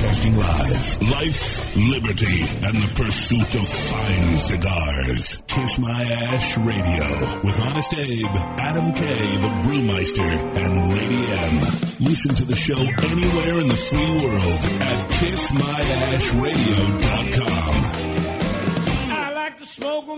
Broadcasting live. Life, liberty, and the pursuit of fine cigars. Kiss My Ash Radio with Honest Abe, Adam K, the Brewmeister, and Lady M. Listen to the show anywhere in the free world at kissmyashradio.com. I like to smoke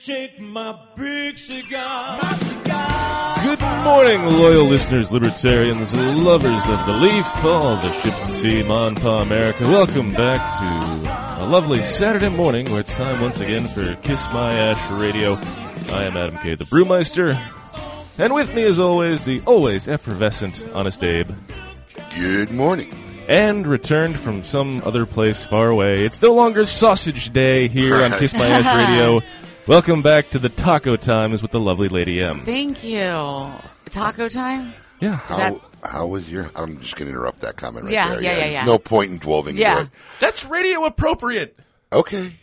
take my big cigar. My cigar. Good morning, loyal listeners, libertarians, lovers of the leaf, all the ships at sea, Mon Pa America. Welcome back to a lovely Saturday morning where it's time once again for Kiss My Ash Radio. I am Adam K, the Brewmeister. And with me, as always, the always effervescent Honest Abe. Good morning. And returned from some other place far away. It's no longer Sausage Day here on Kiss My Ash Radio. Welcome back to the Taco Times with the lovely Lady M. Thank you. Taco time? Yeah. How that- how was your? I'm just going to interrupt that comment right Yeah, there. yeah, yeah, there's yeah. No point in dwelling Yeah. into it. That's radio appropriate. Okay,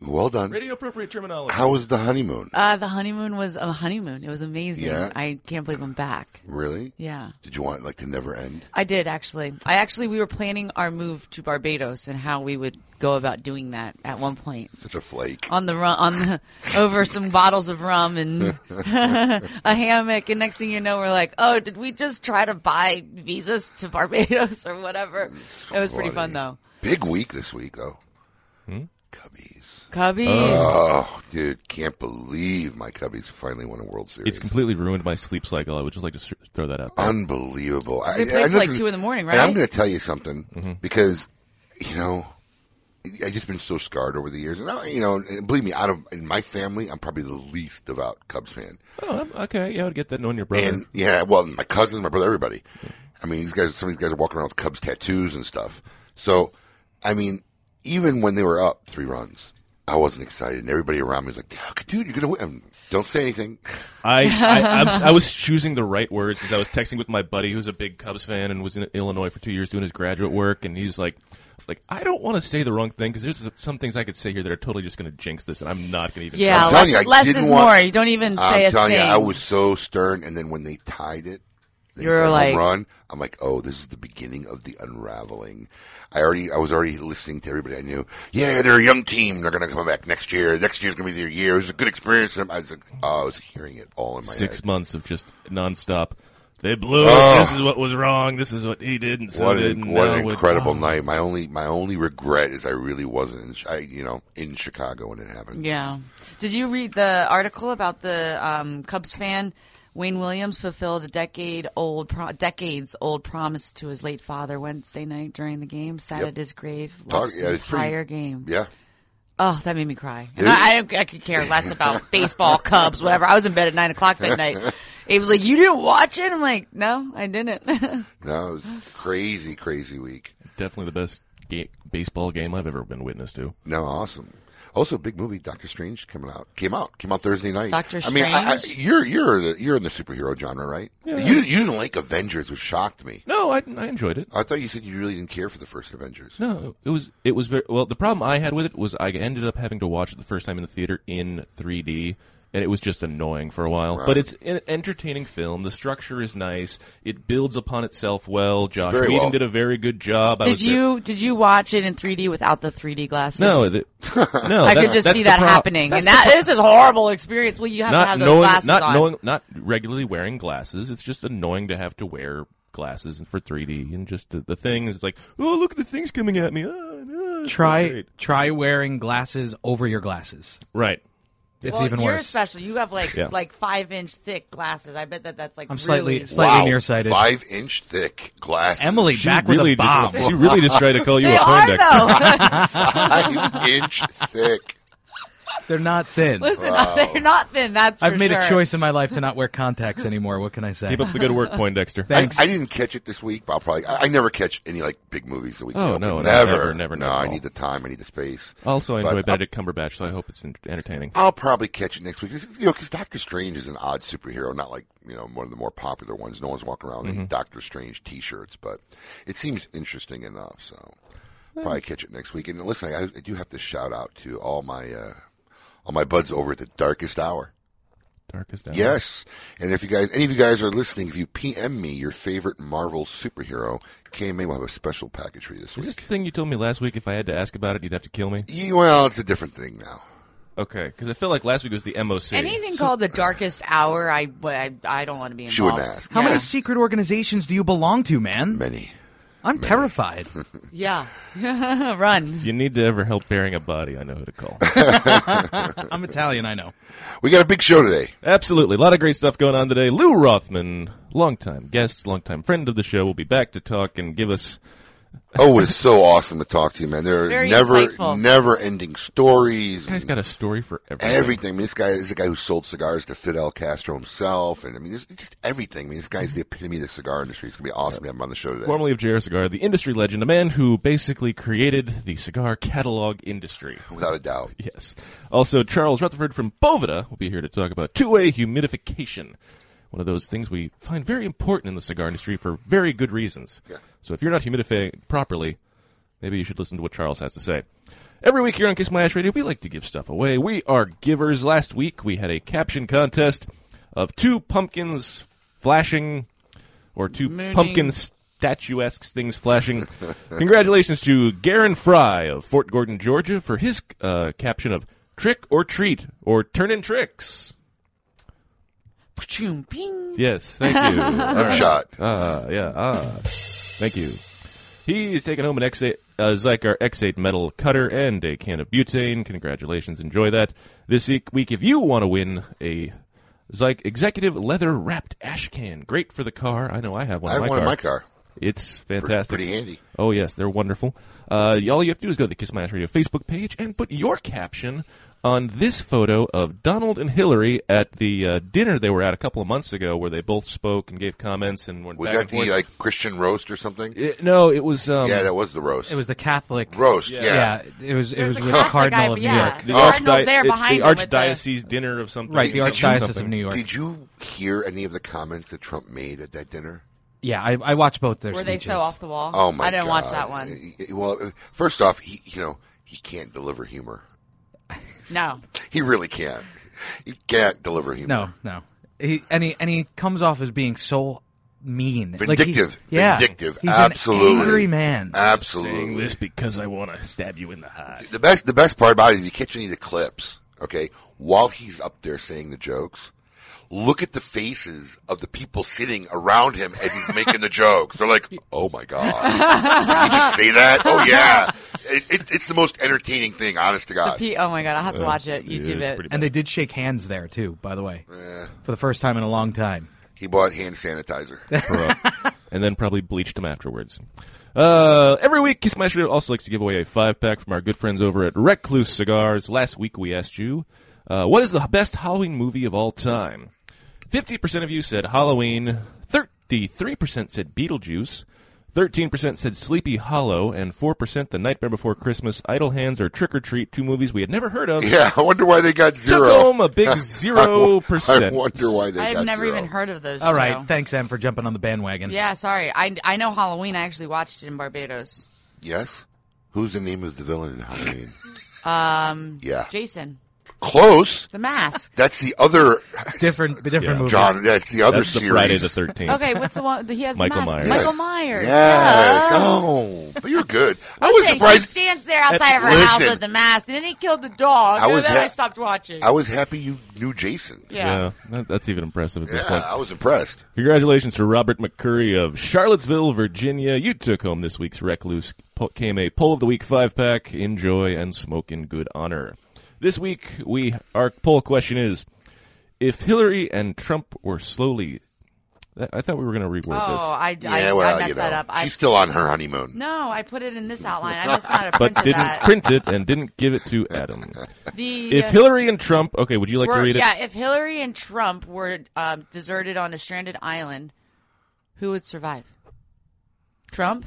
well done. Radio appropriate terminology. How was the honeymoon? Uh, the honeymoon was a honeymoon. It was amazing. Yeah. I can't believe I'm back. really? Yeah. Did you want like to never end? I did actually. I actually we were planning our move to Barbados and how we would go about doing that at one point. Such a flake. On the rum, on the, over some bottles of rum and a hammock, and next thing you know, we're like, "Oh, did we just try to buy visas to Barbados or whatever?" It was pretty fun though. Big week this week though. Hmm? Cubbies. Cubbies. Oh, dude, can't believe my Cubbies finally won a World Series. It's completely ruined my sleep cycle. I would just like to sh- throw that out there. Unbelievable. They play till, like, two in the morning, right? And I'm going to tell you something Mm-hmm. because, you know, I've just been so scarred over the years, and I, you know, and believe me, out of in my family, I'm probably the least devout Cubs fan. oh, okay. Yeah, I would get that knowing your brother. And yeah, well, my cousins, my brother, everybody. I mean, these guys, some of these guys are walking around with Cubs tattoos and stuff. So, I mean, even when they were up three runs, I wasn't excited, and everybody around me was like, "Dude, you're gonna win!" Don't say anything. I, I, I was choosing the right words because I was texting with my buddy who's a big Cubs fan and was in Illinois for two years doing his graduate work, and he was like, like I don't want to say the wrong thing because there's some things I could say here that are totally just going to jinx this, and I'm not going to even. yeah, less, you, less is want- more. You don't even say I'm a telling thing. you, I was so stern, and then when they tied it, they You were hit that like- run. I'm like, oh, this is the beginning of the unraveling. I already, I was already listening to everybody I knew. Yeah, they're a young team. They're going to come back next year. Next year's going to be their year. It was a good experience. I was like, oh, I was hearing it all in my Six head. months of just nonstop. They blew Oh. it. This is what was wrong. This is what he did, and so what did. an, what an incredible oh. night. My only, my only regret is I really wasn't in, I, you know, in Chicago when it happened. Yeah. Did you read the article about the um, Cubs fan Wayne Williams fulfilled a decade old pro- decades old promise to his late father Wednesday night during the game. Sat Yep. at his grave, Talk- watched yeah, the it's pretty- entire game. Yeah. Oh, that made me cry. And I. I, I could care less about baseball, Cubs, whatever. I was in bed at nine o'clock that night. He was like, "You didn't watch it?" I'm like, "No, I didn't." No, it was crazy, crazy week. Definitely the best ga- baseball game I've ever been witness to. No, awesome. Also, big movie, Doctor Strange, coming out. Came out. Came out Thursday night. Doctor I mean, I, I, you're you're the, you're in the superhero genre, right? You didn't- you didn't like Avengers, which shocked me. No, I, I enjoyed it. I thought you said you really didn't care for the first Avengers. No, it was it was very well. The problem I had with it was I ended up having to watch it the first time in the theater in 3D, and it was just annoying for a while. But it's an entertaining film. The structure is nice. It builds upon itself well. Joss Very Whedon well. did a very good job. I did was you did you watch it in 3D without the 3D glasses? No, the, no. I that- could just see that prob- happening, that's and that pro- this is a horrible experience. Well, you have to not have those knowing, glasses not on. knowing, not regularly wearing glasses. It's just annoying to have to wear glasses and for 3D and just the, the thing is like, oh look at the things coming at me. Ah, ah, oh, no, Try great." try wearing glasses over your glasses. right. It's well, even you're worse. special. You have like Yeah. like five inch thick glasses. I bet that that's like I'm slightly really- slightly wow, nearsighted. Five inch thick glasses. Emily, She back really with a bomb. just she really just tried to call you They a are Poindexter. though. five inch thick. They're not thin. Listen, they're not thin. That's I've for made sure. a choice in my life to not wear contacts anymore. What can I say? Keep up the good work, Poindexter. I, Thanks. I didn't catch it this week, but I'll probably. I, I never catch any like big movies the week. Oh, they no, no, never, never, never, No, never I all. need the time. I need the space. Also, I But enjoy I'll- Benedict Cumberbatch, so I hope it's en- entertaining. I'll probably catch it next week. 'Cause, You know, because Doctor Strange is an odd superhero, not like you know one of the more popular ones. No one's walking around Mm-hmm. with Doctor Strange T-shirts, but it seems interesting enough. So probably catch it next week. And listen, I, I do have to shout out to all my uh, all my buds over at the Darkest Hour. Darkest Hour. Yes, and if you guys, any of you guys are listening, if you PM me your favorite Marvel superhero, KMA will have a special package for you this Is week. this the thing you told me last week? If I had to ask about it, you'd have to kill me. Yeah, well, it's a different thing now. Okay, because I feel like last week was the MOC. Anything called the darkest hour, I, I, I don't want to be involved. She wouldn't ask. How Yeah. many secret organizations do you belong to, man? Many. I'm terrified. Yeah. Run. If you need to ever help burying a body, I know who to call. I'm Italian, I know. We got a big show today. Absolutely. A lot of great stuff going on today. Lou Rothman, longtime guest, longtime friend of the show, will be back to talk and give us. Oh, it's so awesome to talk to you, man. There are Very never, insightful. never ending stories. This guy's got a story for everything. everything. I mean, this guy is a guy who sold cigars to Fidel Castro himself, and I mean, there's just everything. I mean, this guy's the epitome of the cigar industry. It's gonna be awesome to have him on the show today. Formerly of JR Cigar, the industry legend, a man who basically created the cigar catalog industry. Without a doubt. Yes. Also, Charles Rutherford from Boveda will be here to talk about two-way humidification. One of those things we find very important in the cigar industry for very good reasons. Yeah. So if you're not humidifying properly, maybe you should listen to what Charles has to say. Every week here on Kiss My Ash Radio, we like to give stuff away. We are givers. Last week, we had a caption contest of two pumpkins flashing, or two Mooning. pumpkin statuesque things flashing. Congratulations to Garen Fry of Fort Gordon, Georgia, for his uh, caption of "Trick or Treat" or "Turn in Tricks." Pachoo, ping. Yes, thank you. I'm Shot. Ah, yeah. Ah, thank you. He's taking home an X8, uh, Xikar X8 metal cutter and a can of butane. Congratulations, enjoy that. This week, week if you want to win a Zyke Executive leather wrapped ash can, great for the car. I know I have one. I in have my one in car. my car. It's fantastic. Pretty handy. Oh yes, they're wonderful. Uh, all you have to do is go to the Kiss My Ash Radio Facebook page and put your caption on this photo of Donald and Hillary at the uh, dinner they were at a couple of months ago, where they both spoke and gave comments and went Was back that and the forth. like Christian roast or something? It- no, it was um, yeah, that was the roast. It was the Catholic roast. Yeah. Yeah, it was it There's was with the Cardinal guy, of New yeah. York. the The Cardinal's archdi- there it's behind the him with the- archdiocese dinner of something. Right, the Did you- Archdiocese something. of New York. Did you hear any of the comments that Trump made at that dinner? Yeah, I, I watched both their Were they so off the wall? Oh my! I didn't watch that one. Well, first off, he you know he can't deliver humor. No. He really can't. He can't deliver humor. No, no. He and he and he comes off as being so mean, Like, he- Vindictive. yeah, Vindictive. He's Absolutely. an angry man. Absolutely. Saying this because I want to stab you in the heart. The best the best part about it, if you catch any of the clips, okay, while he's up there saying the jokes, look at the faces of the people sitting around him as he's making the jokes. They're like, "Oh my god, did he just say that? Oh yeah." It, it, it's the most entertaining thing, honest to God. P- oh my god, I'll have to watch it. YouTube it's it. And they did shake hands there too, by the way, Eh, for the first time in a long time. he bought hand sanitizer. And then probably bleached them afterwards. Uh, every week, Kiss My Radio also likes to give away a five pack from our good friends over at Recluse Cigars. Last week, we asked you, uh, what is the best Halloween movie of all time? 50% of you said Halloween, 33% said Beetlejuice, 13% said Sleepy Hollow, and 4% The Nightmare Before Christmas, Idle Hands, or Trick or Treat, two movies we had never heard of. Yeah, I wonder why they got Took zero. home a big 0%. I wonder why they I've got never zero. even heard of those. All right, two. thanks, Em, for jumping on the bandwagon. Yeah, sorry. I, I know Halloween. I actually watched it in Barbados. Yes. Who's the name of the villain in Halloween? Um, Yeah, Jason, close. the mask. That's the other different, different Yeah. movie. John. That's the other That's the series. Friday the 13th. Okay, what's the one? He has the Michael mask. Myers. Michael Myers. Yes. Duh. Oh, but you're good. I was Listen, he surprised. stands there outside of her house Listen. with the mask, and then he killed the dog. I and was then ha- I stopped watching. I was happy you knew Jason. yeah. Yeah, that, that's even impressive at this Yeah, point. I was impressed. Congratulations to Robert McCurry of Charlottesville, Virginia. You took home this week's Recluse po- KMA Poll of the Week five pack. Enjoy and smoke in good honor. This week, we our poll question is: If Hillary and Trump were slowly I thought we were going to reword Oh, this. I, I, yeah, well, I messed you know, that up. I, she's still on her honeymoon. no, I put it in this outline. I must not have But didn't that. print it and didn't give it to Adam. the, If Hillary and Trump, okay, would you like to were- read it? yeah, if Hillary and Trump were um, deserted on a stranded island, who would survive? Trump,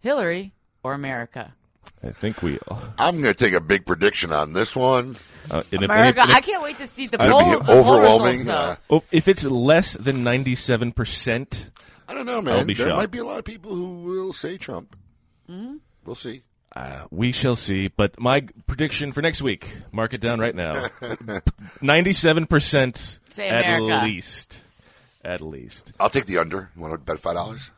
Hillary, or America? I think we. I'm going to take a big prediction on this one. Uh, and if America. any- I can't wait to see the It'll poll. be the poll overwhelming. results, uh, oh, if it's less than ninety-seven percent, I don't know, I'll man. be There shocked. might be a lot of people who will say Trump. Mm-hmm. We'll see. uh, we shall see. But my prediction for next week, mark it down right now: ninety-seven percent Say at least. At least, I'll take the under. You want to bet five dollars?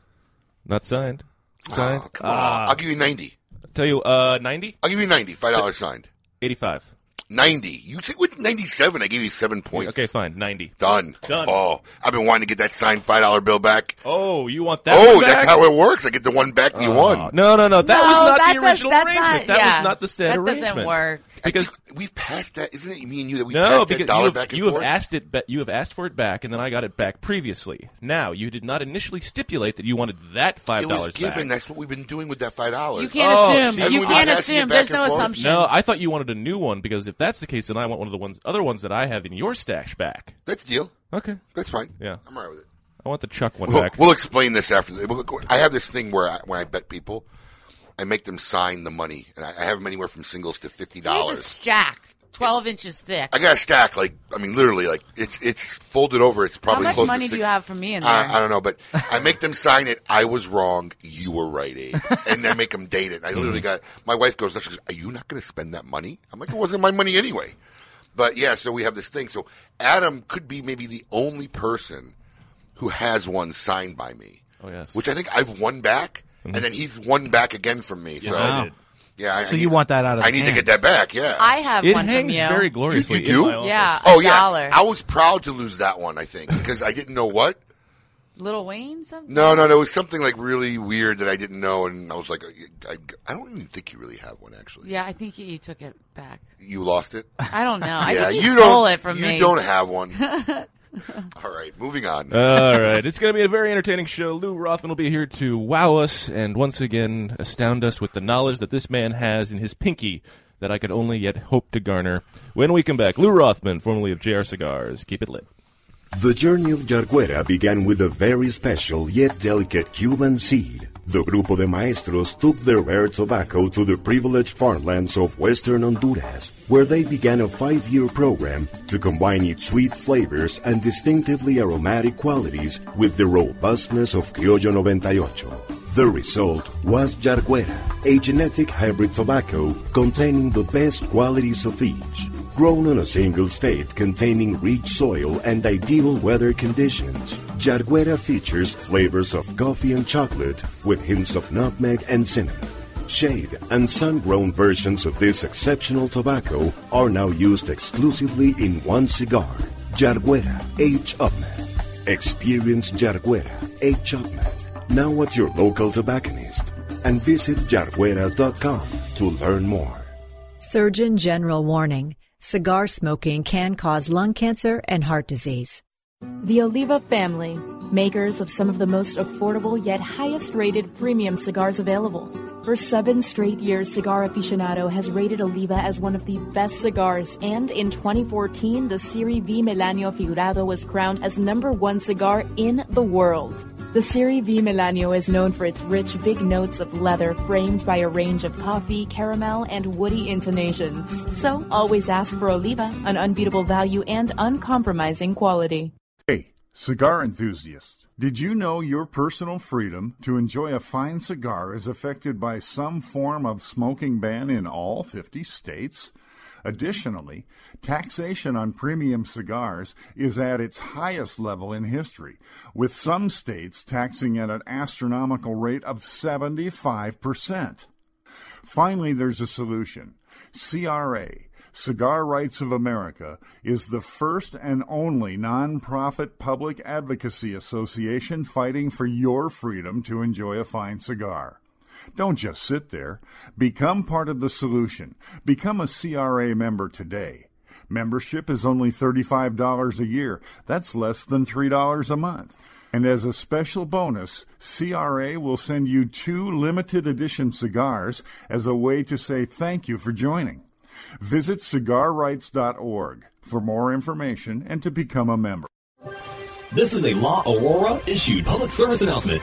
not signed. Signed. Oh, come on. I'll give you ninety. Tell you, uh, 90? I'll give you ninety. Five dollars signed. 85. Ninety. You said with ninety-seven. I gave you seven points. Okay, fine. 90. Done. Done. Oh, I've been wanting to get that signed five dollar bill back. Oh, you want that? Oh, one that's how it works. I get the one back that you won. No, no, no. That No, was not the original that's arrangement. not- that yeah. was not the set That arrangement. doesn't work. I Because think we've passed that, isn't it? Me and you that we no, passed because that dollar you have, back and you have asked it. Ba- you have asked for it back, and then I got it back previously. Now you did not initially stipulate that you wanted that five it was dollars given. back. That's what we've been doing with that five dollars. You can't Oh, assume. see, you can't been asking it assume. There's no forth. assumption. No, I thought you wanted a new one because if that's the case, then I want one of the ones, other ones that I have in your stash back. That's the deal. Okay, That's fine. Yeah. I'm all right with it. I want the Chuck one We'll, back. we'll explain this after. The, we'll I have this thing where I, when I bet people, I make them sign the money, and I, I have them anywhere from singles to fifty Here's a dollars. stack, twelve inches thick. I got a stack, like I mean, literally, like it's it's folded over. It's probably How probably much close money to do six. you have for me in there? I, I don't know, but I make them sign it. I was wrong. You were right, Abe. And I make them date it. I literally mm-hmm. got my wife goes. She goes, "Are you not going to spend that money?" I'm like, "It wasn't my money anyway." But yeah, so we have this thing. So Adam could be maybe the only person who has one signed by me. Oh, yes. Which I think I've won back, and then he's won back again from me. so I did. yeah, I, So I you need- want that out of I his need to get that back. Yeah. I have It one from hangs you. very gloriously You- you in do? my. Yeah. oh yeah, dollar. I was proud to lose that one. I think because I didn't know what. Little Wayne, something. No, no, no. It was something like really weird that I didn't know, and I was like, oh, I, I, I don't even think you really have one. Actually, Yeah, I think you took it back. you lost it. I don't know. I yeah, think you, you stole don't. it from you me. don't have one. All right, moving on. All right, it's going to be a very entertaining show. Lou Rothman will be here to wow us and once again astound us with the knowledge that this man has in his pinky that I could only yet hope to garner. When we come back, Lou Rothman, formerly of JR Cigars. Keep it lit. The journey of Yarguera began with a very special yet delicate Cuban seed. The Grupo de Maestros took their rare tobacco to the privileged farmlands of western Honduras, where they began a five-year program to combine its sweet flavors and distinctively aromatic qualities with the robustness of Criollo 98. The result was Yarguera, a genetic hybrid tobacco containing the best qualities of each. Grown on a single state containing rich soil and ideal weather conditions, Yarguera features flavors of coffee and chocolate with hints of nutmeg and cinnamon. Shade and sun-grown versions of this exceptional tobacco are now used exclusively in one cigar, Yarguera H. Upmann. Experience Yarguera H. Upmann now at your local tobacconist and visit yarguera.com to learn more. Surgeon General warning cigar smoking can cause lung cancer and heart disease. The Oliva family, makers of some of the most affordable yet highest rated premium cigars available. For seven straight years, Cigar Aficionado has rated Oliva as one of the best cigars, and in 2014, the Serie V Melanio Figurado was crowned as number one cigar in the world. The Serie V Melanio is known for its rich, big notes of leather framed by a range of coffee, caramel, and woody intonations. So always ask for Oliva, an unbeatable value and uncompromising quality. Hey, cigar enthusiasts, did you know your personal freedom to enjoy a fine cigar is affected by some form of smoking ban in all 50 states? Additionally, taxation on premium cigars is at its highest level in history, with some states taxing at an astronomical rate of 75%. Finally, there's a solution. CRA, Cigar Rights of America, is the first and only nonprofit public advocacy association fighting for your freedom to enjoy a fine cigar. Don't just sit there. Become part of the solution. Become a CRA member today. Membership is only $35 a year. That's less than $3 a month. And as a special bonus, CRA will send you two limited edition cigars as a way to say thank you for joining. Visit cigarrights.org for more information and to become a member. This is a La Aurora issued public service announcement.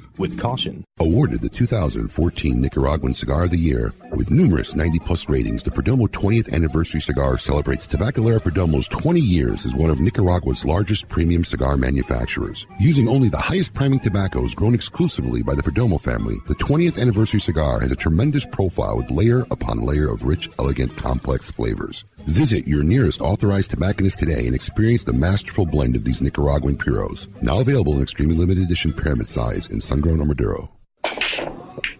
with caution. Awarded the 2014 Nicaraguan Cigar of the Year with numerous 90 plus ratings, the Perdomo 20th anniversary cigar celebrates Tabacalera Perdomo's 20 years as one of Nicaragua's largest premium cigar manufacturers. Using only the highest priming tobaccos grown exclusively by the Perdomo family, the 20th anniversary cigar has a tremendous profile with layer upon layer of rich, elegant, complex flavors. Visit your nearest authorized tobacconist today and experience the masterful blend of these Nicaraguan puros. Now available in extremely limited edition pyramid size in sun-grown or Maduro.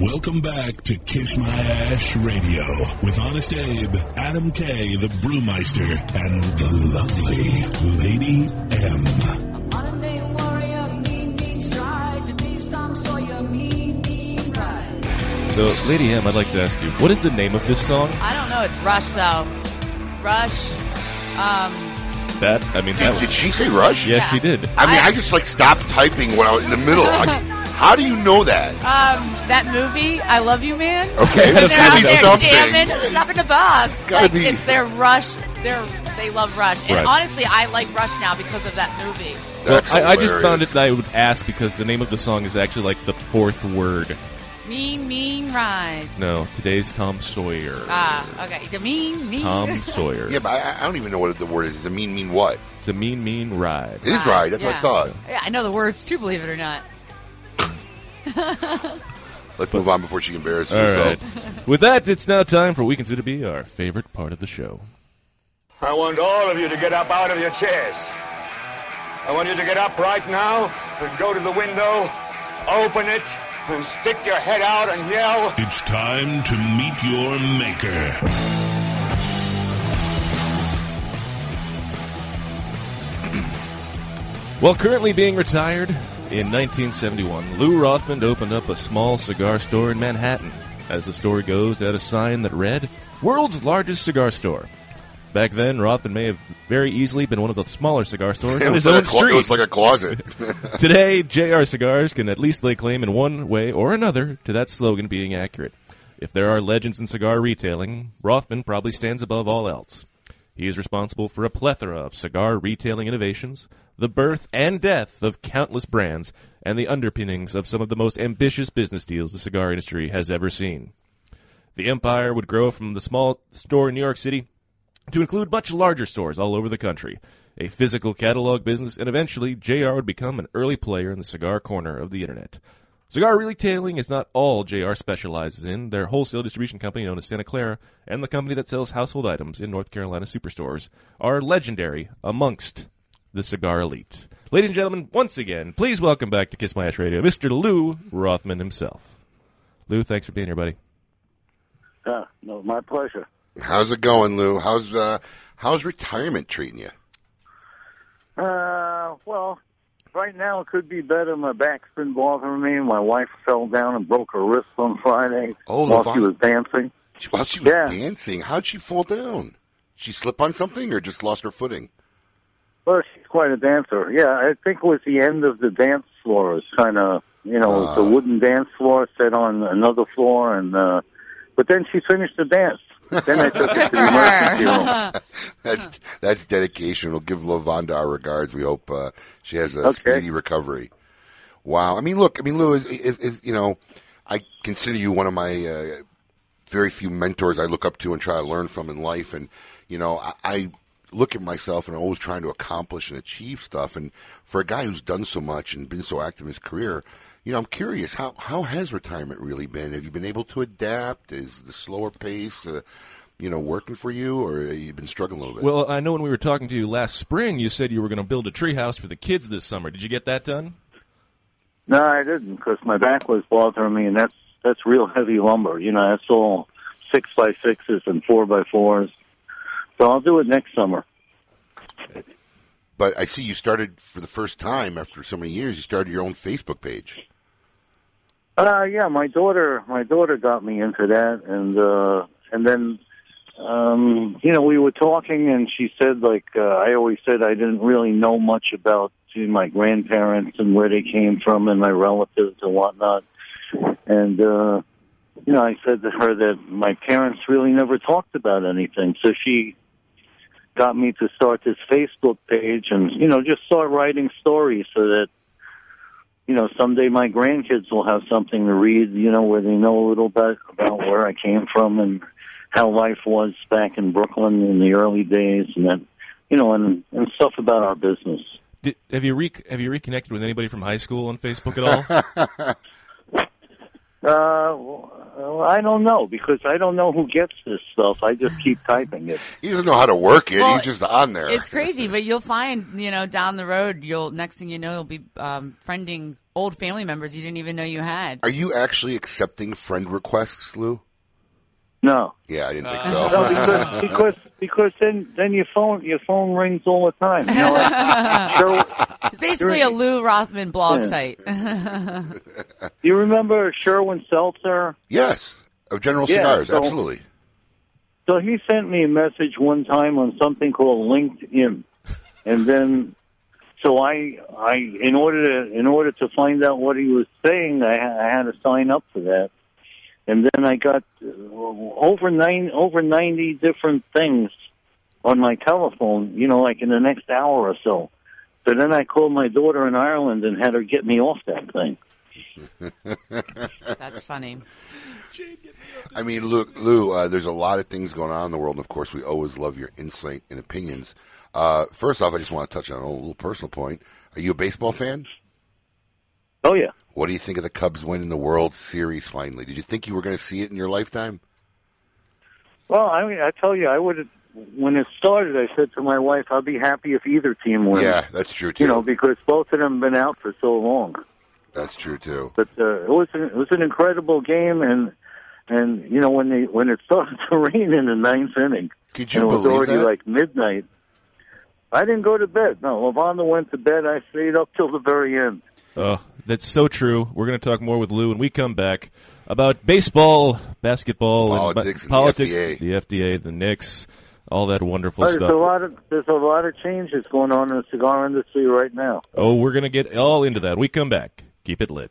Welcome back to Kiss My Ash Radio with Honest Abe, Adam K, the Brewmeister, and the lovely Lady M. So, Lady M, I'd like to ask you, what is the name of this song? I don't know. It's Rush though. Rush. Um, That, I mean, that Did, did she say Rush? Yes, she did. I mean, I, just like stopped typing when I was in the middle. I- how do you know that? um, that movie, I Love You Man. Okay, and that's they're out gotta be there something. jamming, stopping the bus. gotta like, be- It's their Rush. They're they love Rush, and Right. honestly, I like Rush now because of that movie. Well, That's I, I just hilarious. found it that I would ask because the name of the song is actually like the fourth word. Mean, mean ride. No, today's Tom Sawyer. Ah, okay. The mean, mean. Tom Sawyer. Yeah, but I, I don't even know what the word is. Does it mean mean what? It's a mean, mean ride. It is right. That's what I yeah. thought. Yeah, I know the words too. Believe it or not. Let's move on before she embarrasses All herself. right. With that, it's now time for what we consider to be our favorite part of the show. I want all of you to get up out of your chairs. I want you to get up right now and go to the window, open it, and stick your head out and yell. It's time to meet your maker. While currently being retired, in 1971, Lou Rothman opened up a small cigar store in Manhattan. As the story goes, it had a sign that read, World's Largest Cigar Store. Back then, Rothman may have very easily been one of the smaller cigar stores on his like own clo- street. it was like a closet. Today, JR Cigars can at least lay claim in one way or another to that slogan being accurate. If there are legends in cigar retailing, Rothman probably stands above all else. He is responsible for a plethora of cigar retailing innovations, the birth and death of countless brands, and the underpinnings of some of the most ambitious business deals the cigar industry has ever seen. The empire would grow from the small store in New York City to include much larger stores all over the country, a physical catalog business, and eventually JR would become an early player in the cigar corner of the internet. Cigar retailing is not all JR specializes in. Their wholesale distribution company, known as Santa Clara, and the company that sells household items in North Carolina superstores are legendary amongst the cigar elite. Ladies and gentlemen, once again, please welcome back to Kiss My Ash Radio, Mr. Lou Rothman himself. Lou, thanks for being here, buddy. Yeah, no, my pleasure. How's it going, Lou? How's uh, how's retirement treating you? Uh, well, right now it could be better. My back's been bothering me. My wife fell down and broke her wrist on Friday Oh, while Levon- she was dancing. While she was Yeah. dancing, how'd she fall down? She slip on something or just lost her footing? Well, she's quite a dancer. Yeah, I think it was the end of the dance floor. It's kind of, you know, it's a wooden dance floor set on another floor, and uh, but then she finished the dance. Then I took her to the emergency room. that's that's dedication. We'll give Lavonda our regards. We hope uh, she has a Okay. speedy recovery. Wow. I mean, look. I mean, Lou is, is, is you know, I consider you one of my uh, very few mentors I look up to and try to learn from in life. And you know, I, I look at myself and I'm always trying to accomplish and achieve stuff. And for a guy who's done so much and been so active in his career, you know, I'm curious how how has retirement really been? Have you been able to adapt? Is the slower pace? Uh, you know, working for you, or you've been struggling a little bit? Well, I know when we were talking to you last spring, you said you were going to build a treehouse for the kids this summer. Did you get that done? No, I didn't because my back was bothering me, and that's that's real heavy lumber. You know, that's all six by sixes and four by fours. So I'll do it next summer. But I see you started for the first time after so many years. You started your own Facebook page. Uh, yeah, my daughter, my daughter got me into that, and uh, and then, um, you know, we were talking, and she said, like, uh, I always said I didn't really know much about my grandparents and where they came from, and my relatives and whatnot, and uh, you know, I said to her that my parents really never talked about anything, so she got me to start this Facebook page, and you know, just start writing stories so that you know, someday my grandkids will have something to read, you know, where they know a little bit about where I came from and how life was back in Brooklyn in the early days and that, you know, and, and stuff about our business. Did, have you re- have you reconnected with anybody from high school on Facebook at all? Uh, well, I don't know because I don't know who gets this stuff. I just keep typing it. He doesn't know how to work it. Well, He's just on there. It's crazy, but you'll find, you know, down the road, you'll next thing you know, you'll be um, friending old family members you didn't even know you had. Are you actually accepting friend requests, Lou? No. Yeah, I didn't think so. No, because because because then then your phone your phone rings all the time. You know, like, Sher- It's basically a Lou Rothman blog Yeah. site. you remember Sherwin Seltzer? Yes, of General Yeah, Cigars, so- absolutely. So he sent me a message one time on something called LinkedIn, and then so I I in order to in order to find out what he was saying, I, I had to sign up for that, and then I got uh, over nine over ninety different things on my telephone. You know, like in the next hour or so. So then I called my daughter in Ireland and had her get me off that thing. That's funny. I mean, Lou, Lou uh, there's a lot of things going on in the world, and of course, we always love your insight and opinions. Uh, first off, I just want to touch on a little personal point. Are you a baseball fan? Oh yeah. What do you think of the Cubs winning the World Series finally? Did you think you were going to see it in your lifetime? Well, I mean, I tell you, I would. When it started, I said to my wife, "I'll be happy if either team wins." Yeah, that's true too. You know, because both of them have been out for so long. That's true too. But uh, it was an, it was an incredible game, and and you know when they when it started to rain in the ninth inning, Could you and it was believe already that? like midnight. I didn't go to bed. No, Lavonda went to bed. I stayed up till the very end. Oh, that's so true. We're going to talk more with Lou when we come back about baseball, basketball, Politics and and the FDA. the FDA, the Knicks, all that wonderful But there's stuff. a lot of there's a lot of changes going on in the cigar industry right now. Oh, we're going to get all into that. We come back. Keep it lit.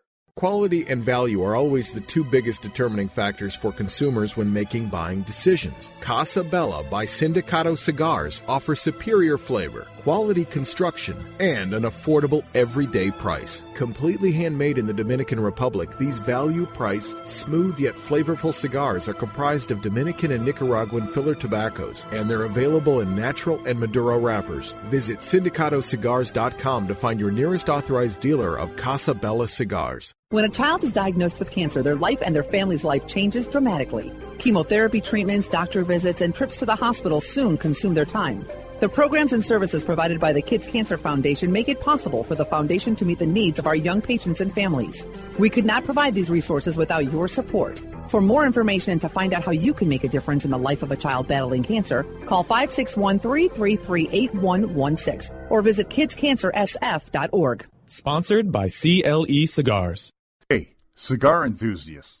Quality and value are always the two biggest determining factors for consumers when making buying decisions. Casa Bella by Sindicato Cigars offers superior flavor, quality construction, and an affordable everyday price. Completely handmade in the Dominican Republic, these value priced, smooth yet flavorful cigars are comprised of Dominican and Nicaraguan filler tobaccos, and they're available in natural and Maduro wrappers. Visit sindicatocigars.com to find your nearest authorized dealer of Casa Bella cigars. When a child is diagnosed with cancer, their life and their family's life changes dramatically. Chemotherapy treatments, doctor visits, and trips to the hospital soon consume their time. The programs and services provided by the Kids Cancer Foundation make it possible for the foundation to meet the needs of our young patients and families. We could not provide these resources without your support. For more information and to find out how you can make a difference in the life of a child battling cancer, call 561-333-8116 or visit kidscancersf.org. Sponsored by CLE Cigars. Hey, Cigar enthusiasts,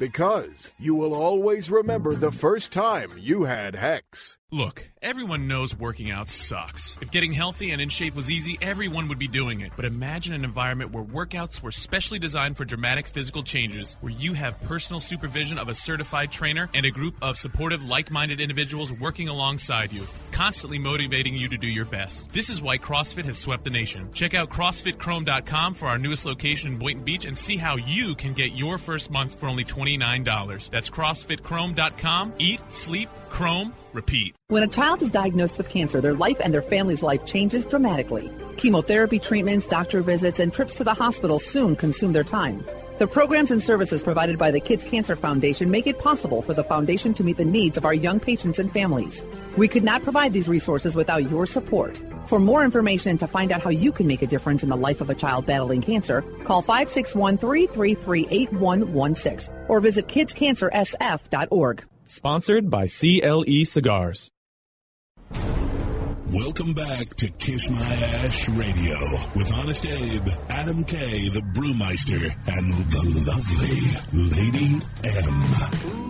because you will always remember the first time you had Hex. Look, everyone knows working out sucks. If getting healthy and in shape was easy, everyone would be doing it. But imagine an environment where workouts were specially designed for dramatic physical changes, where you have personal supervision of a certified trainer and a group of supportive, like minded individuals working alongside you, constantly motivating you to do your best. This is why CrossFit has swept the nation. Check out CrossFitChrome.com for our newest location in Boynton Beach and see how you can get your first month for only $29. That's CrossFitChrome.com. Eat, sleep, Chrome, repeat. When a child is diagnosed with cancer, their life and their family's life changes dramatically. Chemotherapy treatments, doctor visits, and trips to the hospital soon consume their time. The programs and services provided by the Kids Cancer Foundation make it possible for the foundation to meet the needs of our young patients and families. We could not provide these resources without your support. For more information and to find out how you can make a difference in the life of a child battling cancer, call 561-333-8116 or visit kidscancersf.org. Sponsored by CLE Cigars. Welcome back to Kiss My Ash Radio with Honest Abe, Adam K, the Brewmeister, and the lovely Lady M.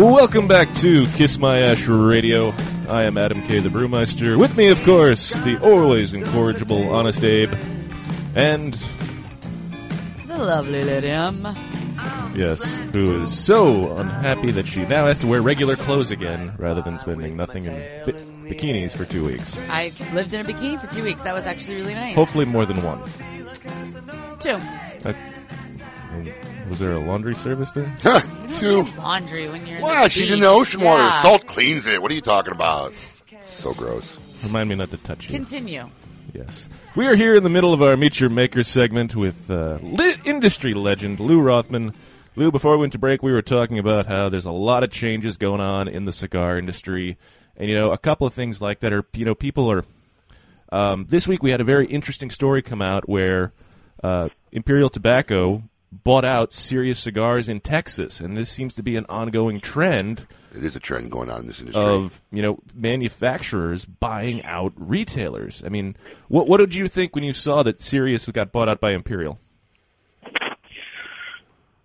Welcome back to Kiss My Ash Radio. I am Adam K, the Brewmeister. With me, of course, the always incorrigible Honest Abe, and The lovely Lady M. yes, who is so unhappy that she now has to wear regular clothes again rather than spending nothing in bi- bikinis for two weeks. I lived in a bikini for two weeks. That was actually really nice. Hopefully, more than one. Two. Mean, was there a laundry service there? Two. Laundry when you're in Wow, the she's beach. in the ocean water. Yeah. Salt cleans it. What are you talking about? So gross. Remind me not to touch you. Continue. Yes. We are here in the middle of our Meet Your Maker segment with uh, li- industry legend Lou Rothman. Lou, before we went to break, we were talking about how there's a lot of changes going on in the cigar industry. And, you know, a couple of things like that are, you know, people are. Um, this week we had a very interesting story come out where uh, Imperial Tobacco bought out Serious Cigars in Texas. And this seems to be an ongoing trend It is a trend going on in this industry. of you know manufacturers buying out retailers. I mean, what what did you think when you saw that Serious got bought out by Imperial?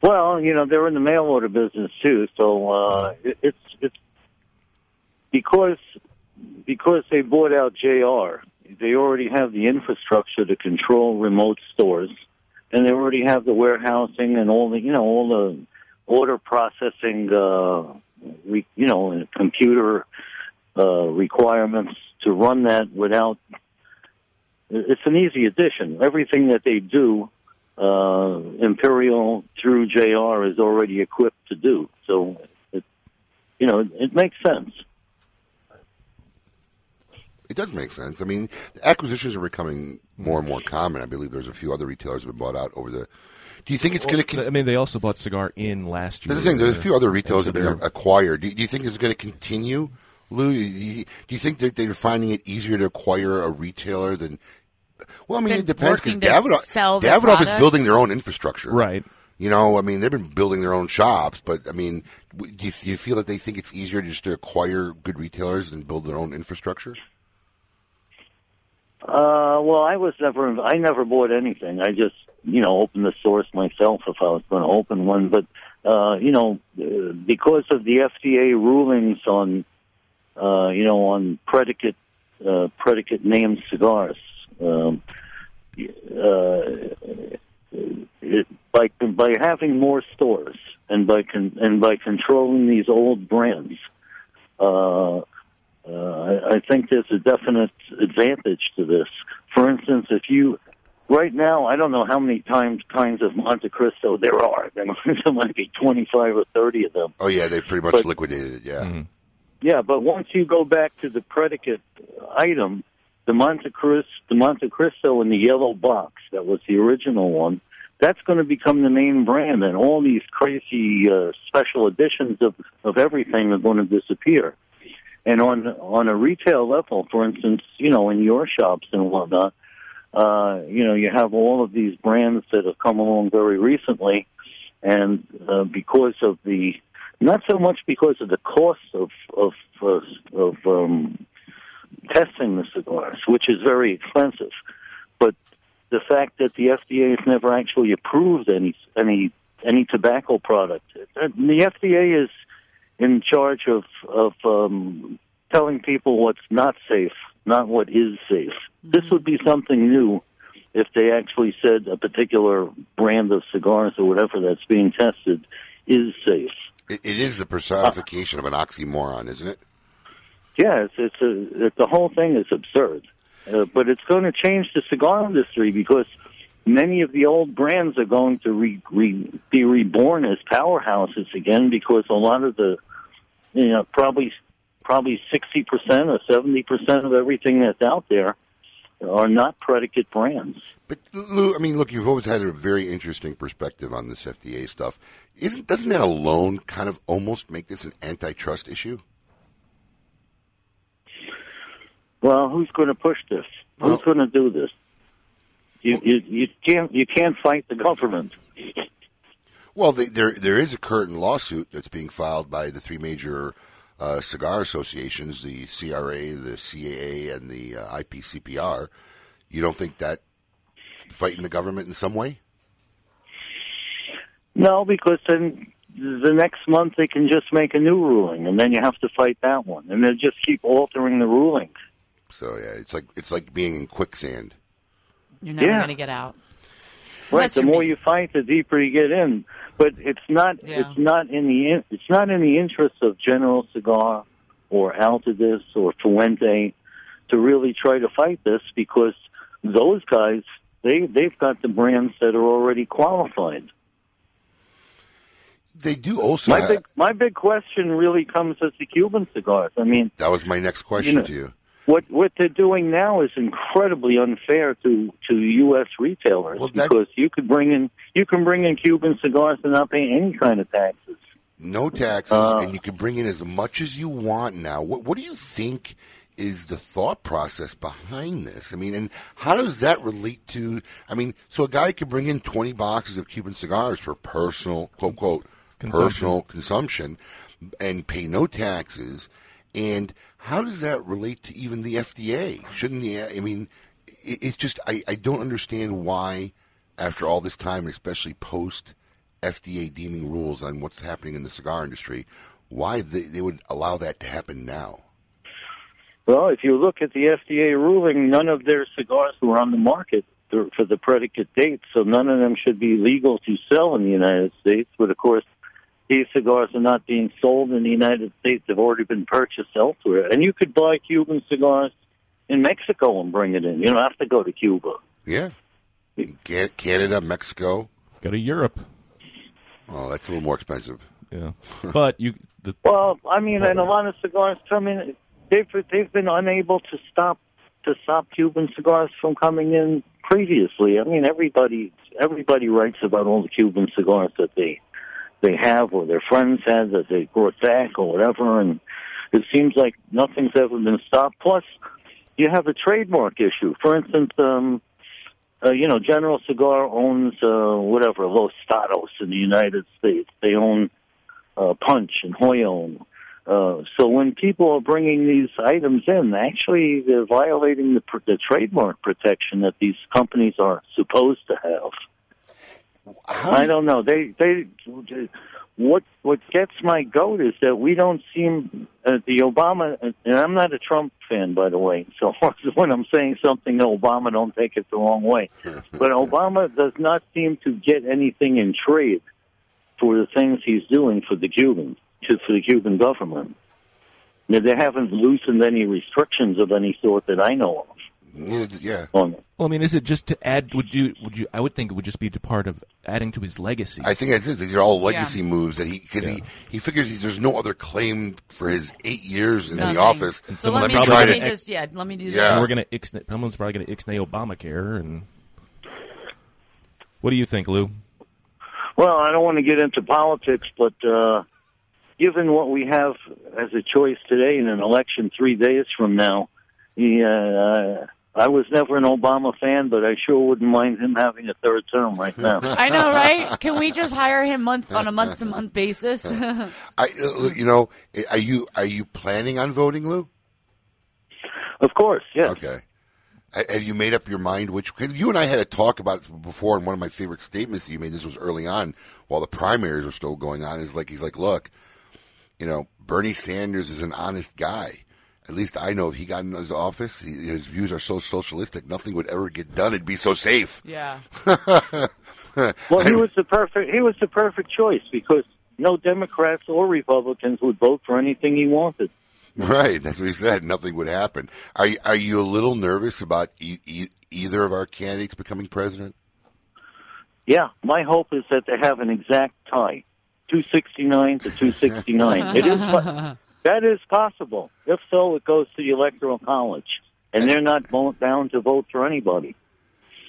Well, you know they're in the mail order business too, so uh, it, it's it's because because they bought out JR. They already have the infrastructure to control remote stores, and they already have the warehousing and all the you know all the order processing, uh, re, you know, computer uh, requirements to run that without. It's an easy addition. Everything that they do uh, Imperial through JR is already equipped to do. So, it, you know, it makes sense. It does make sense. I mean, acquisitions are becoming more and more common. I believe there's a few other retailers that have been bought out over the. Do you think it's going to? I mean, they also bought Cigar in last year. That's the thing. There's a few other retailers that have been acquired. Do you, do you think it's going to continue, Lou, you, you, do you think that they're finding it easier to acquire a retailer than? Well, I mean, it depends because working to sell their Davidoff is product? building their own infrastructure, right? You know, I mean, they've been building their own shops, but I mean, do you, do you feel that they think it's easier just to acquire good retailers and build their own infrastructure? Uh, well, I was never, I never bought anything. I just, you know, opened the source myself if I was going to open one. But, uh, you know, uh, because of the FDA rulings on, uh, you know, on predicate, uh, predicate named cigars, um, uh, it, by by having more stores and by con- and by controlling these old brands, uh, I, I think there's a definite advantage to this. For instance, if you right now, I don't know how many times kinds of Montecristo there are. There might, be 25 or 30 of them. Oh yeah, they pretty much But- liquidated it. Yeah. Yeah, but once you go back to the predicate item, the Montecristo, the Montecristo in the yellow box that was the original one, that's going to become the main brand, and all these crazy uh, special editions of of everything are going to disappear. And on on a retail level, for instance, you know, in your shops and whatnot, uh, you know, you have all of these brands that have come along very recently, and uh, because of the not so much because of the cost of of uh, of um, testing the cigars, which is very expensive, but the fact that the FDA has never actually approved any any any tobacco product. The FDA is in charge of of um, telling people what's not safe, not what is safe. This would be something new if they actually said a particular brand of cigars or whatever that's being tested is safe. It, it is the personification of an oxymoron, isn't it? Yeah, it's, it's a, it, the whole thing is absurd. Uh, but it's going to change the cigar industry because many of the old brands are going to re, re, be reborn as powerhouses again because a lot of the, you know, probably probably sixty percent or seventy percent of everything that's out there are not predicate brands. But Lou, I mean, look, you've always had a very interesting perspective on this FDA stuff. Isn't doesn't that alone kind of almost make this an antitrust issue? Well, who's going to push this? Who's going to do this? You, you you can't you can't fight the government. Well, they, there there is a current lawsuit that's being filed by the three major uh, cigar associations: the CRA, the CAA, and the uh, IPCPR. You don't think that fighting the government in some way? No, because then the next month they can just make a new ruling, and then you have to fight that one, and they just keep altering the rulings. So yeah, it's like it's like being in quicksand. You're never Yeah. going to get out. Right. The more you fight, the deeper you get in. But it's not. Yeah. It's not in the. in- It's not in the interest of General Cigar or Altadis or Fuente to really try to fight this because those guys they they've got the brands that are already qualified. They do also. My have- big my big question really comes as the Cuban cigars. I mean, that was my next question know, to you. What what they're doing now is incredibly unfair to to U.S. retailers because you could bring in you can bring in Cuban cigars and not pay any kind of taxes. No taxes, Uh, and you can bring in as much as you want now. What, what do you think is the thought process behind this? I mean, and how does that relate to? I mean, so a guy could bring in twenty boxes of Cuban cigars for personal quote quote Consumption. personal consumption, and pay no taxes. And how does that relate to even the FDA? Shouldn't the? I mean, it's just I, I don't understand why, after all this time, especially post FDA deeming rules on what's happening in the cigar industry, why they, they would allow that to happen now. Well, if you look at the FDA ruling, none of their cigars were on the market for for the predicate date, so none of them should be legal to sell in the United States. But of course, these cigars are not being sold in the United States; they've already been purchased elsewhere. And you could buy Cuban cigars in Mexico and bring it in. You don't have to go to Cuba. Yeah, Canada, Mexico, go to Europe. Oh, that's a little more expensive. Yeah, but you the Well, I mean, and a lot of cigars come in. They've they've been unable to stop to stop Cuban cigars from coming in previously. I mean, everybody everybody writes about all the Cuban cigars that they they have or their friends had that they brought back or whatever, and It seems like nothing's ever been stopped. Plus, you have a trademark issue. For instance, um, uh, you know, General Cigar owns uh, whatever Los Stados in the United States. They own uh, Punch and Hoyon. Uh, so when people are bringing these items in, actually they're violating the, the trademark protection that these companies are supposed to have. I don't know. They they what what gets my goat is that we don't seem uh, the Obama and I'm not a Trump fan by the way. So when I'm saying something to Obama, don't take it the wrong way. But Obama does not seem to get anything in trade for the things he's doing for the Cuban to for the Cuban government. Now, they haven't loosened any restrictions of any sort that I know of. Yeah. Well, I mean, is it just to add? Would you? Would you? I would think it would just be to part of adding to his legacy. I think that's it. These are all legacy moves that he because he he figures he's, there's no other claim for his eight years in Nothing. the office. So Someone let me, probably let gonna me ex- just yeah, let me do Yeah. And we're gonna ixnay, someone's probably gonna ixnay Obamacare. And what do you think, Lou? Well, I don't want to get into politics, but uh, given what we have as a choice today in an election three days from now, yeah, uh, I was never an Obama fan, but I sure wouldn't mind him having a third term right now. I know, right? Can we just hire him month on a month to month basis? I, uh, you know, are you are you planning on voting, Lou? Of course, yes. Okay. Have you made up your mind which? Cause you and I had a talk about it before, and one of my favorite statements that you made. This was early on, while the primaries were still going on. Is like he's like, look, you know, Bernie Sanders is an honest guy. At least I know if he got in his office, he, his views are so socialistic, nothing would ever get done. It'd be so safe. Yeah. Well, he was the perfect he was the perfect choice because no Democrats or Republicans would vote for anything he wanted. Right, that's what he said. Nothing would happen. Are you, are you a little nervous about e- e- either of our candidates becoming president? Yeah, my hope is that they have an exact tie, two sixty nine to two sixty nine. It is po- that is possible. If so, it goes to the electoral college, and they're not bound to vote for anybody.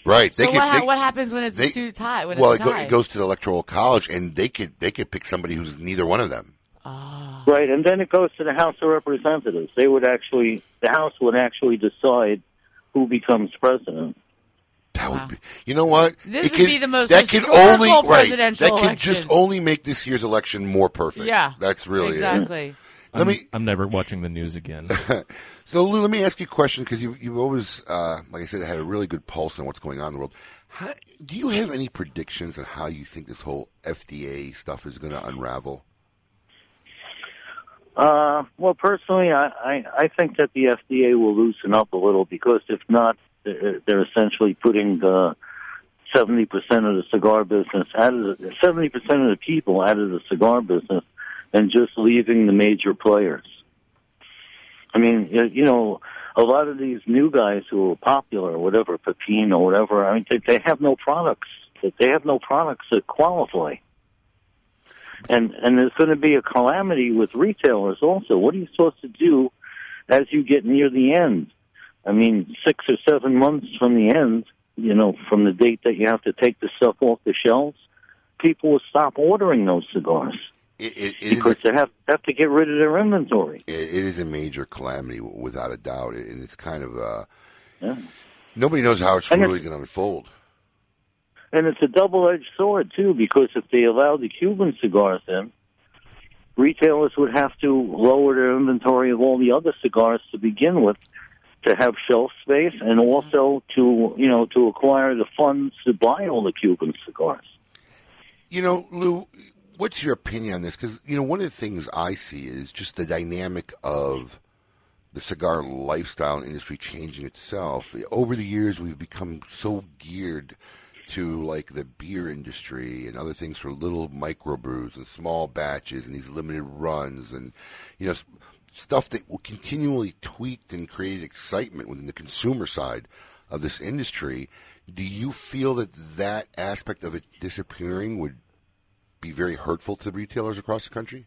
Right. so could, what, they- what happens when it's they- a two well, it's it, a go, tie? it goes to the electoral college, and they could they could pick somebody who's neither one of them. Ah. Right, and then it goes to the House of Representatives. They would actually, the House would actually decide who becomes president. That would be. You know what? This It would can- be the most that can historical only right, presidential That can just only make this year's election more perfect. Yeah, that's really it. Exactly. Let I'm, me. I'm never watching the news again. So, Lou, let me ask you a question because you, you've always, uh, like I said, had a really good pulse on what's going on in the world. How, do you have any predictions on how you think this whole FDA stuff is going to unravel? Uh, well, personally, I, I, I think that the FDA will loosen up a little because if not, they're, they're essentially putting the seventy percent of the cigar business out of the seventy percent of the people out of the cigar business, and just leaving the major players. I mean, you know, a lot of these new guys who are popular, whatever, Pepin or whatever. I mean, they, they have no products. They have no products that qualify and and there's going to be a calamity with retailers also. What are you supposed to do as you get near the end? I mean, six or seven months from the end, you know, from the date that you have to take the stuff off the shelves, people will stop ordering those cigars It, it, it, because they have have to get rid of their inventory. it, it is a major calamity, without a doubt, and it's kind of uh, Yeah. nobody knows how it's And really going to unfold. And it's a double-edged sword too, because if they allow the Cuban cigars in, retailers would have to lower their inventory of all the other cigars to begin with, to have shelf space, and also to you know to acquire the funds to buy all the Cuban cigars. You know, Lou, what's your opinion on this? Because you know, one of the things I see is just the dynamic of the cigar lifestyle industry changing itself. Over the years, we've become so geared to like the beer industry and other things for little microbrews and small batches and these limited runs and you know stuff that will continually tweaked and created excitement within the consumer side of this industry. Do you feel that that aspect of it disappearing would be very hurtful to retailers across the country?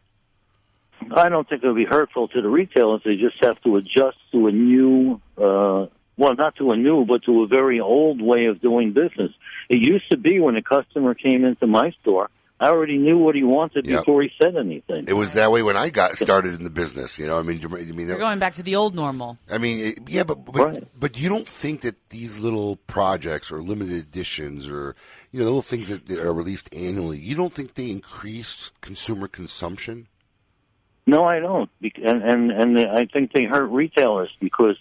I don't think it'll be hurtful to the retailers. They just have to adjust to a new, uh, well, not to a new, but to a very old way of doing business. It used to be when a customer came into my store, I already knew what he wanted Yep. before he said anything. It was that way when I got started in the business. You know, I mean, you- I mean, You're going back to the old normal. I mean, it, yeah, but but, but you don't think that these little projects or limited editions or you know the little things that, that are released annually, you don't think they increase consumer consumption? No, I don't, and and and I think they hurt retailers because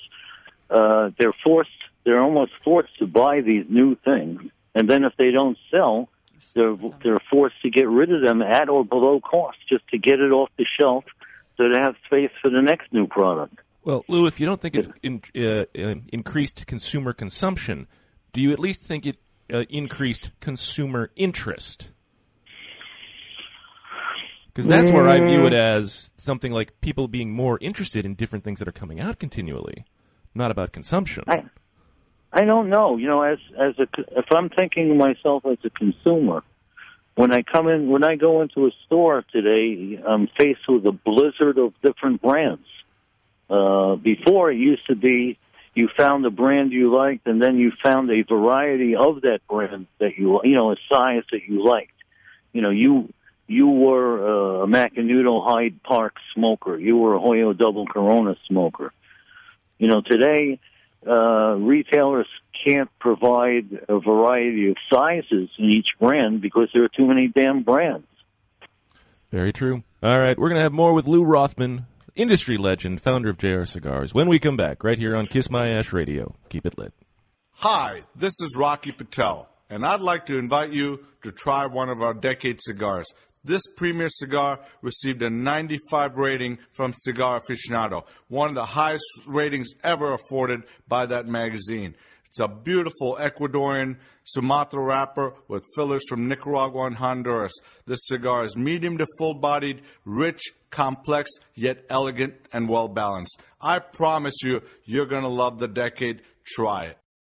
uh, they're forced. They're almost forced to buy these new things, and then if they don't sell, they're they're forced to get rid of them at or below cost just to get it off the shelf, so they have space for the next new product. Well, Lou, if you don't think it in, uh, uh, increased consumer consumption, do you at least think it uh, increased consumer interest? Because that's where I view it as something like people being more interested in different things that are coming out continually, not about consumption. I, I don't know. You know, as as a if I'm thinking of myself as a consumer, when I come in, when I go into a store today, I'm faced with a blizzard of different brands. Uh, before it used to be you found a brand you liked, and then you found a variety of that brand that you you know a size that you liked. You know, you you were a Macanudo Hyde Park smoker. You were a Hoyo Double Corona smoker. You know, today uh, retailers can't provide a variety of sizes in each brand because there are too many damn brands. Very true. All right, we're going to have more with Lou Rothman, industry legend, founder of JR Cigars, when we come back, right here on Kiss My Ash Radio. Keep it lit. Hi, this is Rocky Patel, and I'd like to invite you to try one of our decade cigars. This premier cigar received a 95 rating from Cigar Aficionado, one of the highest ratings ever afforded by that magazine. It's a beautiful Ecuadorian Sumatra wrapper with fillers from Nicaragua and Honduras. This cigar is medium to full bodied, rich, complex, yet elegant and well balanced. I promise you, you're going to love the decade. Try it.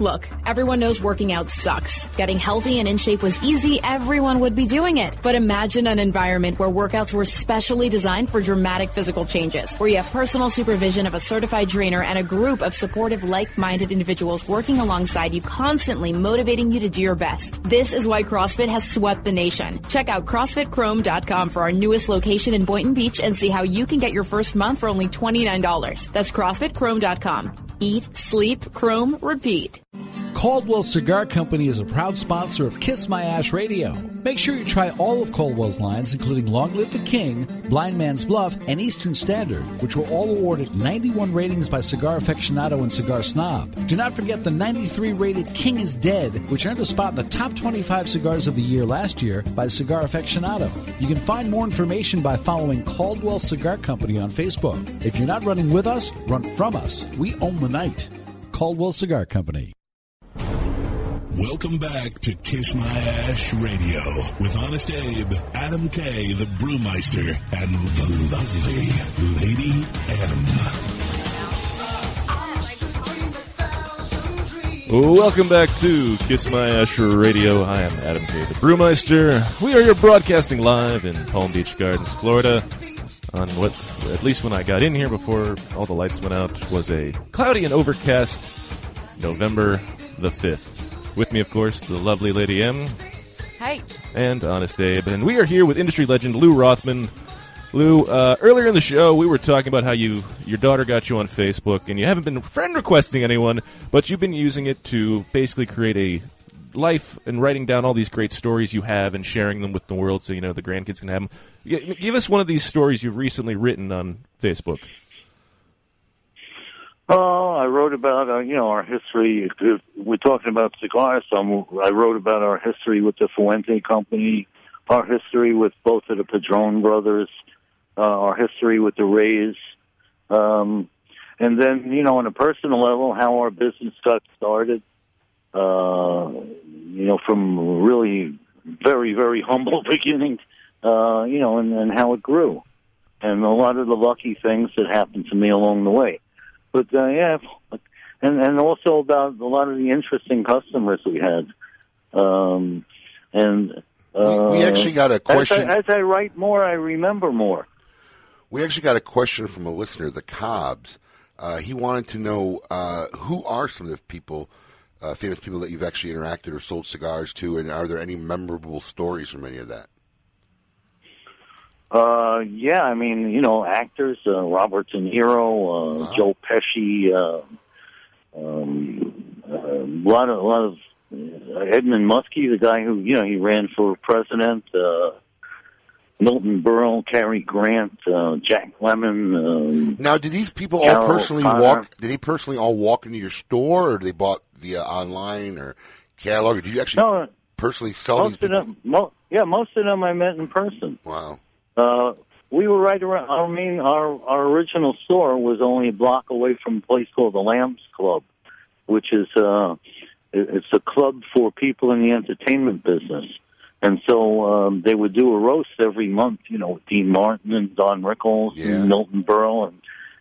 Look, everyone knows working out sucks. Getting healthy and in shape was easy, everyone would be doing it. But imagine an environment where workouts were specially designed for dramatic physical changes, where you have personal supervision of a certified trainer and a group of supportive, like-minded individuals working alongside you, constantly motivating you to do your best. This is why CrossFit has swept the nation. Check out CrossFitChrome.com for our newest location in Boynton Beach and see how you can get your first month for only $29. That's CrossFitChrome.com. Eat, sleep, chrome, repeat. Caldwell Cigar Company is a proud sponsor of Kiss My Ash Radio. Make sure you try all of Caldwell's lines, including Long Live the King, Blind Man's Bluff, and Eastern Standard, which were all awarded 91 ratings by Cigar Aficionado and Cigar Snob. Do not forget the 93 rated King is Dead, which earned a spot in the top 25 cigars of the year last year by Cigar Aficionado. You can find more information by following Caldwell Cigar Company on Facebook. If you're not running with us, run from us. We own the night. Caldwell Cigar Company. Welcome back to Kiss My Ash Radio with Honest Abe, Adam K, the Brewmeister, and the lovely Lady M. Welcome back to Kiss My Ash Radio. I am Adam K, the Brewmeister. We are here broadcasting live in Palm Beach Gardens, Florida. On what, at least when I got in here before all the lights went out, was a cloudy and overcast November the 5th. With me, of course, the lovely Lady M. Hi. And Honest Abe. And we are here with industry legend Lou Rothman. Lou, uh, earlier in the show, we were talking about how you your daughter got you on Facebook, and you haven't been friend requesting anyone, but you've been using it to basically create a life and writing down all these great stories you have and sharing them with the world so you know the grandkids can have them. Give us one of these stories you've recently written on Facebook. Oh, I wrote about uh, you know our history. We're talking about cigars. So I'm- wrote about our history with the Fuente Company, our history with both of the Padron brothers, uh, our history with the Rays, um, and then you know on a personal level how our business got started. Uh, you know, from really very very humble beginnings. Uh, you know, and, and how it grew, and a lot of the lucky things that happened to me along the way but uh, yeah, and and also about a lot of the interesting customers we had. Um, and uh, We- we actually got a question- As I, as I write more, I remember more. We actually got a question from a listener, the Cobbs. Uh, he wanted to know uh, who are some of the people, uh, famous people that you've actually interacted or sold cigars to, and are there any memorable stories from any of that? Uh, yeah, I mean, you know, actors, uh, Robert De Niro, uh, Joe Pesci, uh, um, uh, a lot of, a lot of uh, Edmund Muskie, the guy who, you know, he ran for president, uh, Milton Berle, Cary Grant, uh, Jack Lemmon. Um, Now, do these people all personally O'Connor. walk? Did they personally all walk into your store, or they bought via online or catalog? Or did you actually No, personally sell these most of them, mo- yeah, most of them I met in person. Wow. Uh, we were right around. I mean, our our original store was only a block away from a place called the Lambs Club, which is uh, it's a club for people in the entertainment business. And so um, they would do a roast every month, you know, with Dean Martin and Don Rickles and Milton Berle, and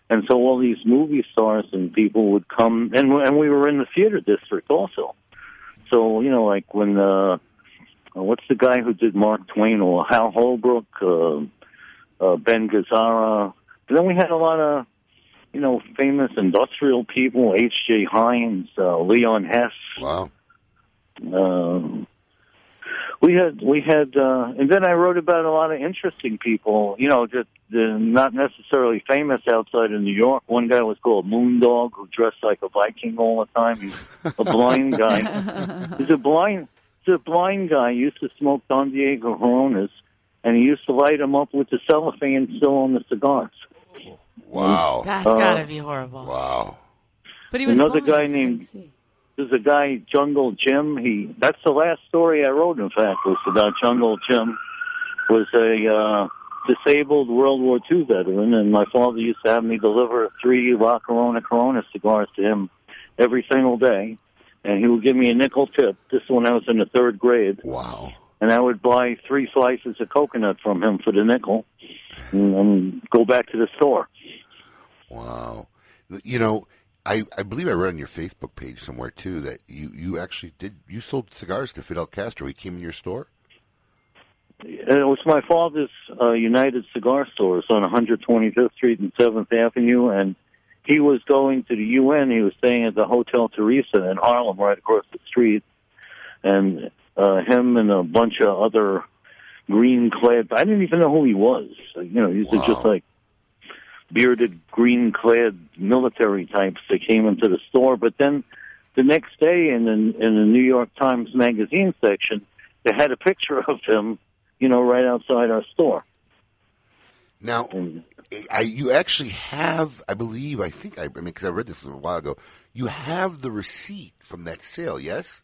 and so all these movie stars and people would come, and and we were in the theater district also. So you know, like when uh, uh, what's the guy who did Mark Twain or Hal Holbrook, uh, uh, Ben Gazzara. But then we had a lot of, you know, famous industrial people, H.J. Heinz, uh, Leon Hess. Wow. Um, we had, we had, uh, and then I wrote about a lot of interesting people, you know, just uh, not necessarily famous outside of New York. One guy was called Moondog, who dressed like a Viking all the time. He's a blind guy. He's a blind, he's a blind guy. Used to smoke Don Diego Coronas, and he used to light them up with the cellophane still on the cigars. Wow. That's Uh, gotta be horrible. Wow. But he was Another blind. guy named there's a guy Jungle Jim. He that's the last story I wrote. In fact, was about Jungle Jim. Was a uh, disabled World War II veteran, and my father used to have me deliver three La Corona Corona cigars to him every single day, and he would give me a nickel tip. This when I was in the third grade. Wow. And I would buy three slices of coconut from him for the nickel, and, and go back to the store. Wow. You know, I, I believe I read on your Facebook page somewhere too that you, you actually did you sold cigars to Fidel Castro. He came in your store. It was my father's uh, United Cigar Stores on 125th Street and 7th Avenue, and he was going to the UN. He was staying at the Hotel Theresa in Harlem, right across the street, and uh, him and a bunch of other green clad. I didn't even know who he was. You know, these are just like bearded, green clad military types that came into the store. But then the next day, in the, in the New York Times magazine section, they had a picture of him. You know, right outside our store. Now, I, you actually have, I believe, I think, I, I mean, because I read this a while ago. You have the receipt from that sale, yes?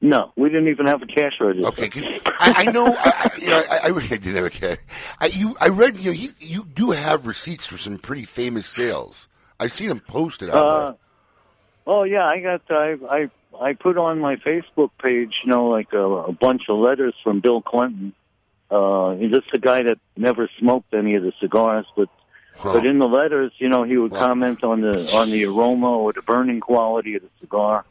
No, we didn't even have a cash register. Okay, I, I know. I, I, you know, I, I really didn't have a cash. I, you, I read. You know, he, you do have receipts for some pretty famous sales. I've seen them posted out Uh, oh yeah, I got I I I put on my Facebook page, you know, like a, a bunch of letters from Bill Clinton. Uh, he's just a guy that never smoked any of the cigars, but but in the letters, you know, he would comment on the on the aroma or the burning quality of the cigar.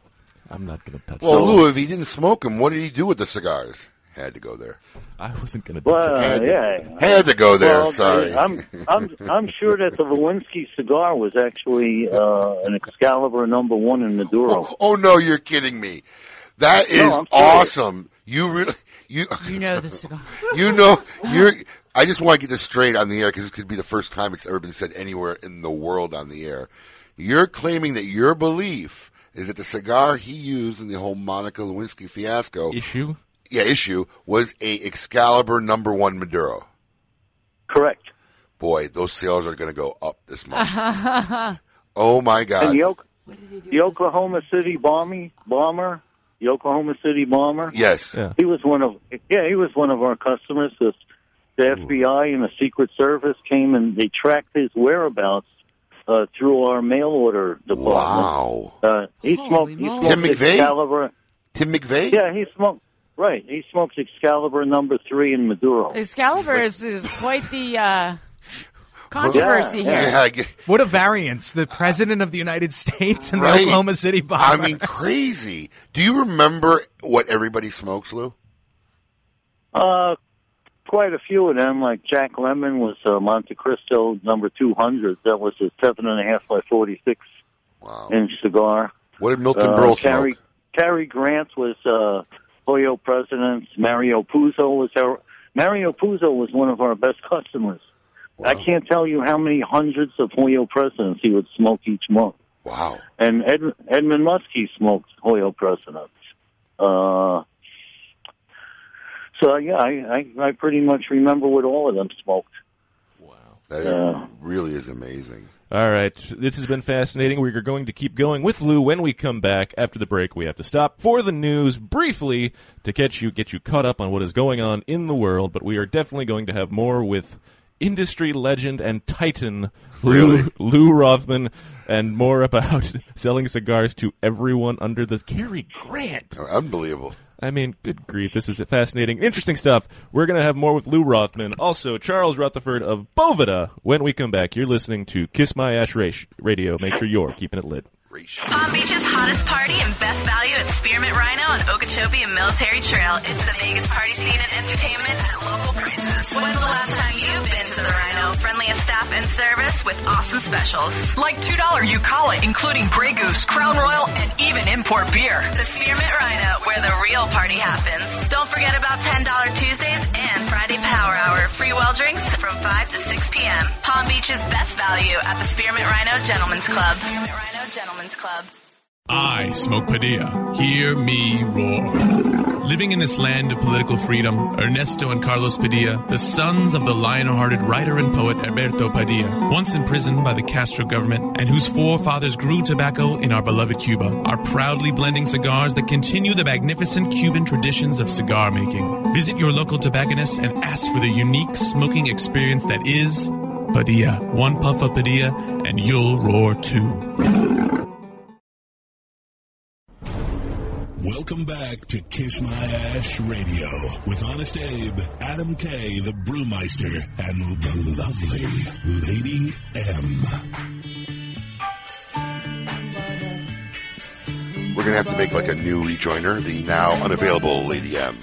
I'm not going to touch. there. Well, Lou, if he didn't smoke them, what did he do with the cigars? Had to go there. I wasn't going to. Well, had, to, yeah, had to go there. Well, Sorry. I'm I'm I'm sure that the Lewinsky cigar was actually uh, an Excalibur number one in Maduro. Oh no, you're kidding me. That is No, I'm serious. awesome. You really you You know the cigar. you know you're. I just want to get this straight on the air because this could be the first time it's ever been said anywhere in the world on the air. You're claiming that your belief is that the cigar he used in the whole Monica Lewinsky fiasco issue, yeah, issue was a Excalibur number one Maduro. Correct. Boy, those sales are going to go up this month. Oh my God! And the, Ok- the Oklahoma City bomby, bomber, the Oklahoma City bomber. Yes. He was one of yeah, he was one of our customers. The, the FBI and the Secret Service came and they tracked his whereabouts uh, through our mail order department. Wow. Uh, he smoked. He smoked Tim McVeigh? Excalibur. Tim McVeigh. Yeah, he smoked. Right, he smokes Excalibur number three in Maduro. Excalibur is, is quite the uh, controversy here. Yeah, get- What a variance. The President of the United States and Right. the Oklahoma City bomber. I mean, crazy. Do you remember what everybody smokes, Lou? Uh, quite a few of them. Like Jack Lemmon was uh, Montecristo number two hundred. That was a seven and a half by forty six inch cigar. What did Milton uh, Berle Cary, smoke? Cary Grant was uh, Hoyo Presidents. Mario Puzo was our Mario Puzo was one of our best customers. I can't tell you how many hundreds of Hoyo Presidents he would smoke each month. Wow. And Ed, Edmund Muskie smoked Hoyo Presidents. Uh, so yeah, I, I I pretty much remember what all of them smoked. Wow, that Yeah. really is amazing. All right, this has been fascinating. We're going to keep going with Lou when we come back after the break. We have to stop for the news briefly to catch you, get you caught up on what is going on in the world. But we are definitely going to have more with industry legend and titan Really? Lou, Lou Rothman, and more about selling cigars to everyone under the Cary Grant. Unbelievable. I mean, good grief, this is fascinating, interesting stuff. We're going to have more with Lou Rothman, also Charles Rutherford of Boveda. When we come back, you're listening to Kiss My Ash Ra- Radio. Make sure you're keeping it lit. Palm Beach's hottest party and best value at Spearmint Rhino on Okeechobee and Military Trail. It's the Vegas party scene and entertainment at local prices. When's the last time you've been to the Rhino? Friendliest staff and service with awesome specials. Like $2 Eucala, including Grey Goose, Crown Royal, and even import beer. The Spearmint Rhino, where the real party happens. Don't forget about $10 Tuesdays and Friday Power Hour. Free well drinks from 5 to 6 p.m. Palm Beach's best value at the Spearmint Rhino Gentlemen's Club. Spearmint Rhino Gentlemen's Club. I smoke Padilla. Hear me roar. Living in this land of political freedom, Ernesto and Carlos Padilla, the sons of the lion-hearted writer and poet Heberto Padilla, once imprisoned by the Castro government and whose forefathers grew tobacco in our beloved Cuba, are proudly blending cigars that continue the magnificent Cuban traditions of cigar making. Visit your local tobacconist and ask for the unique smoking experience that is Padilla. One puff of Padilla and you'll roar too. Welcome back to Kiss My Ash Radio with Honest Abe, Adam K, the Brewmeister, and the lovely Lady M. We're going to have to make like a new rejoiner, the now unavailable Lady M.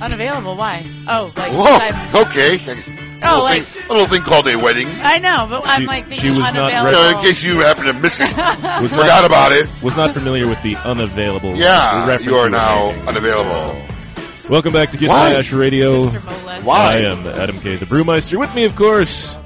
Unavailable? Why? Oh, like. Whoa! Okay. A Oh, little, like- thing, a little thing called a wedding. I know, but I'm like thinking unavailable. Uh, in case you happen to miss it, Was forgot not- about it. Was not familiar with the unavailable. Yeah, reference you are were now making. unavailable. Welcome back to Kiss Why? My Ash Radio. Mr. Molest. Why? I am Adam K. the Brewmeister. With me, of course,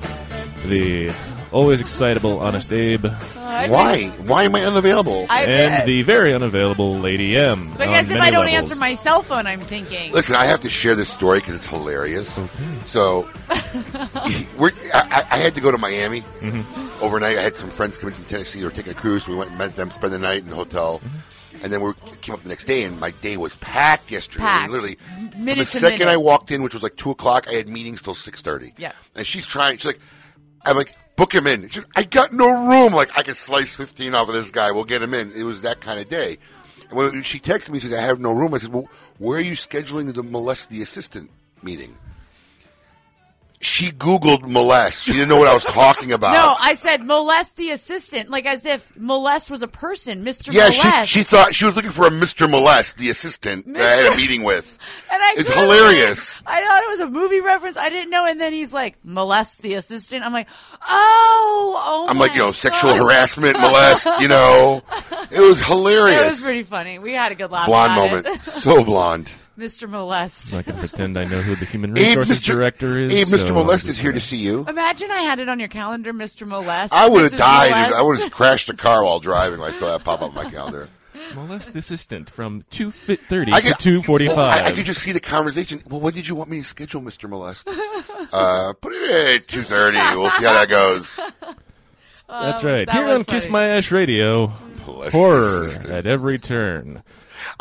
the always excitable Honest Abe. I Why? Why am I unavailable? I- and the very unavailable Lady M. But on as if I don't levels. answer my cell phone, I'm thinking. Listen, I have to share this story because it's hilarious. So, we're, I, I had to go to Miami Mm-hmm. overnight. I had some friends coming from Tennessee. They were taking a cruise. We went and met them, spent the night in the hotel, Mm-hmm. and then we came up the next day. And my day was packed yesterday. Packed. Literally, from Minute the to second minute. I walked in, which was like two o'clock, I had meetings till six thirty. Yeah. And she's trying. She's like, I'm like, book him in. She's, I got no room. Like I could slice fifteen off of this guy. We'll get him in. It was that kind of day. And when she texted me, she said, "I have no room." I said, "Well, where are you scheduling the molest the assistant meeting?" She Googled molest. She didn't know what I was talking about. No, I said molest the assistant, like as if molest was a person, Mr. yeah, Molest. she she thought she was looking for a Mr. Molest, the assistant that I had a meeting with. and I It's hilarious. it. I thought it was a movie reference. I didn't know, and then he's like molest the assistant. I'm like, oh, oh. I'm like, you my know, sexual harassment, molest. You know, it was hilarious. It was pretty funny. We had a good laugh. blonde moment, so blonde. Mr. Molest. I can pretend I know who the human Abe, resources Mr. director is. Abe, Mr. so Molest I'm is just here gonna- see you. Imagine I had it on your calendar, Mr. Molest. I would have Mrs. died. Molest. I would have crashed a car while driving. When I saw that pop up on my calendar. Molest assistant from two thirty I to could- two forty I, I five. could just see the conversation. Well, when did you want me to schedule, Mr. Molest? uh, put it at two thirty. We'll see how that goes. That's Um, right. that Here was on Kiss funny. My Ash Radio, Molest horror assistant. at every turn.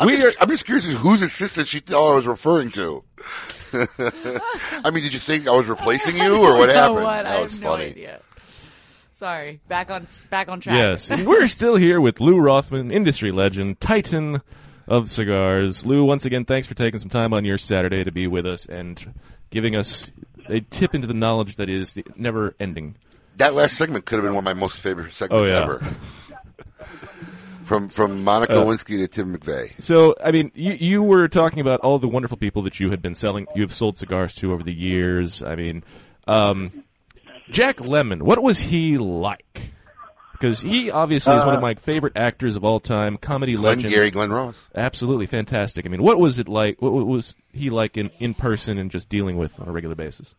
I'm, We just, I'm just curious as whose assistant she thought I was referring to. I mean, did you think I was replacing you, or what I happened? what. That I was have funny. No idea. Sorry. Back on back on track. Yes, we're still here with Lou Rothman, industry legend, titan of cigars. Lou, once again, thanks for taking some time on your Saturday to be with us and giving us a tip into the knowledge that is never ending. That last segment could have been one of my most favorite segments Oh, yeah. ever. from from Monica Uh, Lewinsky to Tim McVeigh. So, I mean, you you were talking about all the wonderful people that you had been selling, you have sold cigars to over the years. I mean, um, Jack Lemmon, what was he like? Because he obviously is one of Uh, my favorite actors of all time, comedy Glenn legend. Gary, Glenn Ross. Absolutely fantastic. I mean, what was it like? What, what was he like in, in person and just dealing with on a regular basis?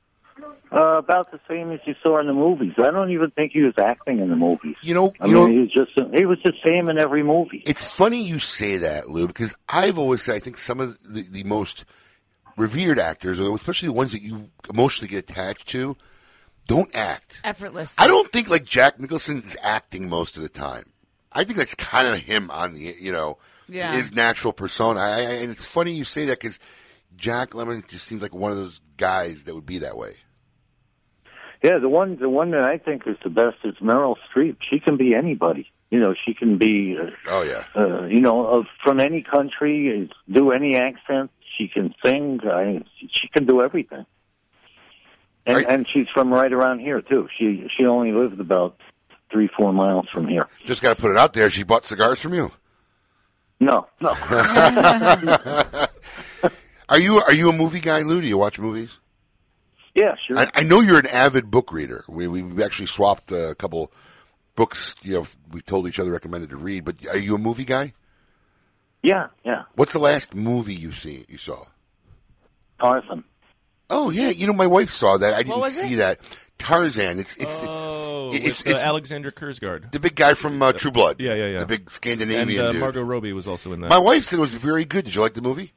Uh, about the same as you saw in the movies. I don't even think he was acting in the movies. You know, I you mean, know, he was just he was the same in every movie. It's funny you say that, Lou, because I've always said I think some of the, the most revered actors, or especially the ones that you emotionally get attached to, don't act. Effortless. I don't think like Jack Nicholson is acting most of the time. I think that's kind of him on the you know Yeah. his natural persona. I, I, and it's funny you say that because Jack Lemmon just seems like one of those guys that would be that way. Yeah, the one the one that I think is the best is Meryl Streep. She can be anybody. You know, she can be. Uh, Oh yeah. uh, you know, of, from any country, do any accent. She can sing. I, she can do everything. And, and she's from right around here too. She she only lived about three four miles from here. Just got to put it out there. She bought cigars from you. No, no. are you are you a movie guy, Lou? Do you watch movies? Yeah, sure. I, I know you're an avid book reader. We we actually swapped a couple books. You know, we told each other recommended to read. But are you a movie guy? Yeah, yeah. What's the last movie you see you saw? Tarzan. Oh yeah, you know my wife saw that. I didn't see it? that. Tarzan. It's it's Oh, it's, with, uh, Alexander Skarsgard. the big guy from uh, True Blood. Yeah, yeah, yeah. The big Scandinavian And uh, dude. Margot Robbie was also in that. My wife said it was very good. Did you like the movie?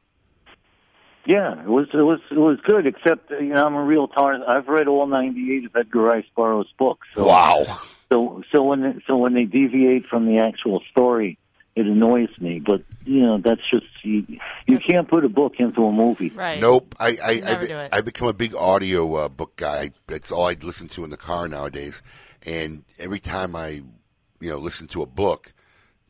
Yeah, it was it was it was good. Except uh, you know I'm a real Tarzan. I've read all 98 of Edgar Rice Burroughs' books. So, Wow. So so when they, so when they deviate from the actual story, it annoys me. But you know that's just you, you can't put a book into a movie. Right. Nope. I I I, Never be- I become a big audio uh, book guy. That's all I listen to in the car nowadays. And every time I, you know, listen to a book,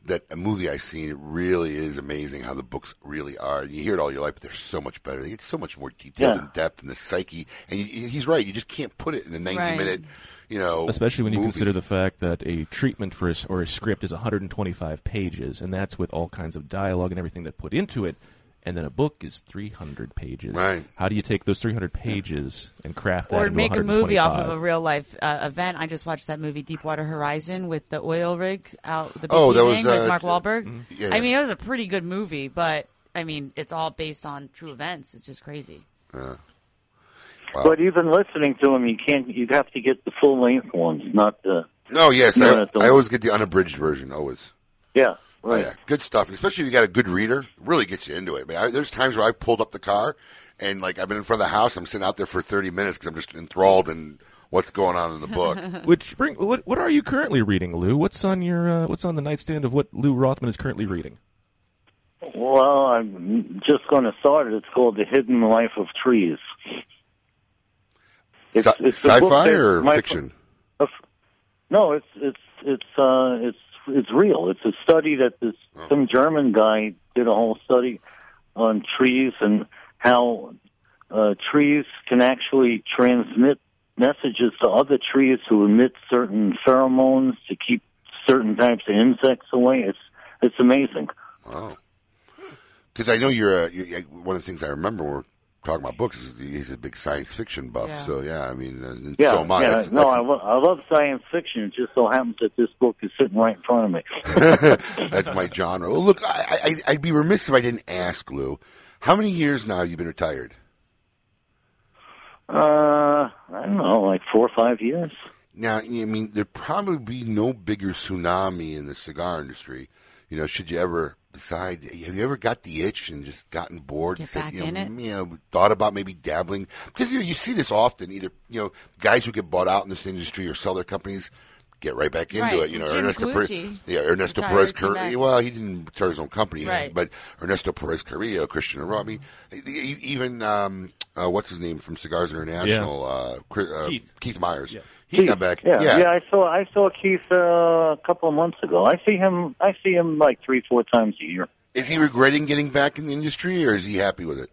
that a movie I've seen, it really is amazing how the books really are. You hear it all your life, but they're so much better. They get so much more detail Yeah. and depth in the psyche. And you, he's right. You just can't put it in a 90 Right. minute, you know, Especially when you consider the fact that a treatment for a, s- or a script is 125 pages, and that's with all kinds of dialogue and everything that put into it. And then a book is 300 pages. Right. How do you take those 300 pages and craft that Or into make a movie off of a real life uh, event. I just watched that movie Deepwater Horizon with the oil rig out the Oh, that was, uh, with Mark Wahlberg. Yeah, I yeah. mean, it was a pretty good movie, but I mean, it's all based on true events. It's just crazy. Yeah. But even listening to him, you can't. You have to get the full length ones, not the. No, yes. I, I always get the unabridged version, always. Yeah, Oh, yeah. Good stuff. And especially if you got a good reader, it really gets you into it. Man, I, there's times where I've pulled up the car and, like, I've been in front of the house. I'm sitting out there for 30 minutes because I'm just enthralled in what's going on in the book. Which bring what what are you currently reading, Lou? What's on your uh, what's on the nightstand of what Lou Rothman is currently reading? Well, I'm just going to start it. It's called The Hidden Life of Trees. It's, Sci- it's a book sci-fi or fiction? uh, No, it's it's it's uh it's it's real. It's a study that this Oh. some German guy did a whole study on trees and how uh, trees can actually transmit messages to other trees who emit certain pheromones to keep certain types of insects away. It's it's amazing. Wow. Because I know you're, a, you one of the things I remember we're talking about books he's a big science fiction buff. Yeah. So, yeah, I mean, uh, Yeah, so am I. yeah. That's- no, that's- I, lo- I love science fiction. It just so happens that this book is sitting right in front of me. That's my genre. Well, look, I, I, I'd be remiss if I didn't ask, Lou. How many years now have you been retired? Uh, I don't know, like four or five years. Now, I mean, there'd probably be no bigger tsunami in the cigar industry. You know, should you ever decide, have you ever got the itch and just gotten bored? and Get said, back you know, in it? You know, thought about maybe dabbling? Because, you know, you see this often. Either, you know, guys who get bought out in this industry or sell their companies get right back into Right. it. You know, Jim Ernesto Perez, Colucci yeah, Ernesto Perez Carrillo. Well, he didn't start his own company, Right. but Ernesto Perez Carrillo, Christian Arabi, e- even um, uh, what's his name from Cigars International, uh, Chris- uh, Keith. Keith Myers. He Keith, got back. Yeah, yeah. I saw I saw Keith uh, a couple of months ago. I see him. I see him like three, four times a year. Is he regretting getting back in the industry, or is he happy with it?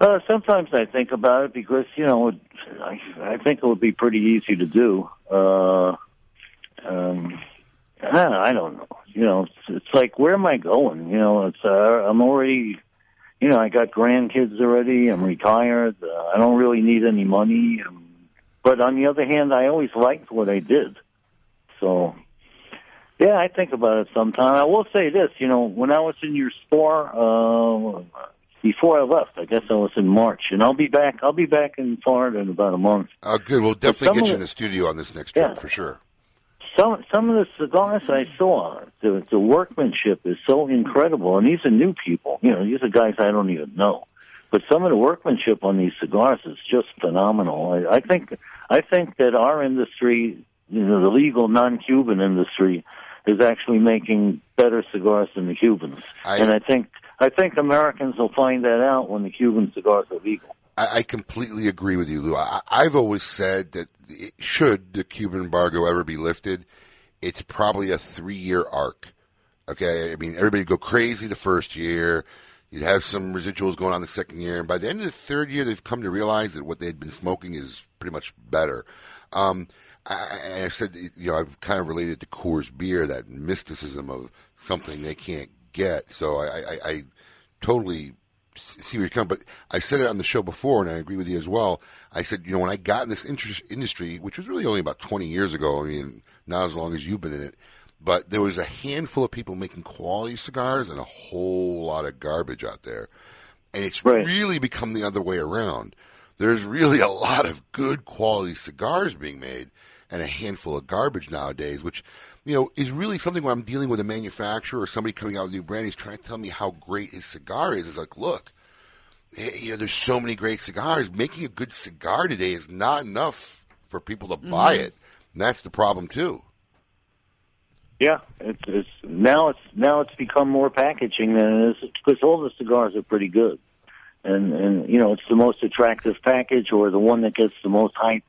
Uh, sometimes I think about it because you know it, I, I think it would be pretty easy to do. Uh, um, I, I don't know. You know, it's, it's like where am I going? You know, it's uh, I'm already. You know, I got grandkids already. I'm retired. Uh, I don't really need any money. Um, but on the other hand, I always liked what I did. So, yeah, I think about it sometime. I will say this. You know, when I was in your store. Uh, before I left. I guess I was in March, and I'll be back. I'll be back in Florida in about a month. Uh, good. We'll definitely get you in the- the studio on this next trip Yeah. for sure. Some some of the cigars I saw, the the workmanship is so incredible, and these are new people. You know, these are guys I don't even know. But some of the workmanship on these cigars is just phenomenal. I, I think I think that our industry, you know, the legal non-Cuban industry, is actually making better cigars than the Cubans. I- and I think I think Americans will find that out when the Cuban cigars are legal. I, I completely agree with you, Lou. I, I've always said that it, should the Cuban embargo ever be lifted, it's probably a three-year arc. Okay, I mean everybody go crazy the first year. You'd have some residuals going on the second year, and by the end of the third year, they've come to realize that what they had been smoking is pretty much better. Um, I, I- said, you know, I've kind of related to Coors beer that mysticism of something they can't get. So I, I, I totally see where you come. But I said it on the show before, and I agree with you as well. I said, you know, when I got in this interest, industry, which was really only about 20 years ago, I mean, not as long as you've been in it, but there was a handful of people making quality cigars and a whole lot of garbage out there. And it's really become the other way around. There's really a lot of good quality cigars being made and a handful of garbage nowadays, which, you know, is really something where I'm dealing with a manufacturer or somebody coming out with a new brand, he's trying to tell me how great his cigar is. It's like, look, eh, you know, there's so many great cigars. Making a good cigar today is not enough for people to buy Mhm. it. And that's the problem too. Yeah, it's, it's now it's now it's become more packaging than it is because all the cigars are pretty good, and and you know it's the most attractive package or the one that gets the most hype.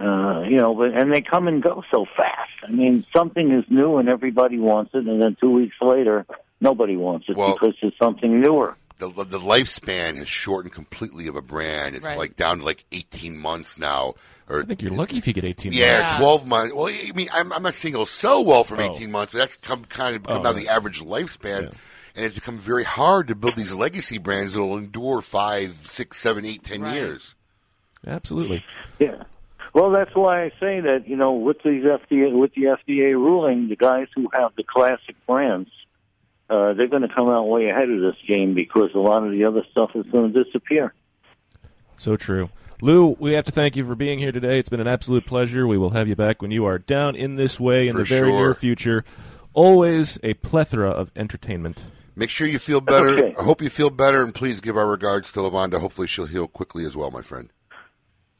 Uh, you know, but and they come and go so fast. I mean, something is new and everybody wants it, and then two weeks later, nobody wants it Well- because it's something newer. the, the lifespan has shortened completely of a brand. It's Right. like down to like 18 months now. Or I think you're lucky if you get 18 yeah, months. 12 months. Well, I mean, I'm, I'm not saying it'll sell well from Oh. 18 months, but that's come kind of become Oh, now the average lifespan. And it's become very hard to build these legacy brands that'll endure five, six, seven, eight, ten years. Absolutely. Yeah. Well, that's why I say that you know with these FDA with the FDA ruling, the guys who have the classic brands, uh, they're going to come out way ahead of this game because a lot of the other stuff is going to disappear. So true. Lou, we have to thank you for being here today. It's been an absolute pleasure. We will have you back when you are down in this way in For the very sure. near future. Always a plethora of entertainment. Make sure you feel better. Okay. I hope you feel better, and please give our regards to Lavonda. Hopefully, she'll heal quickly as well, my friend.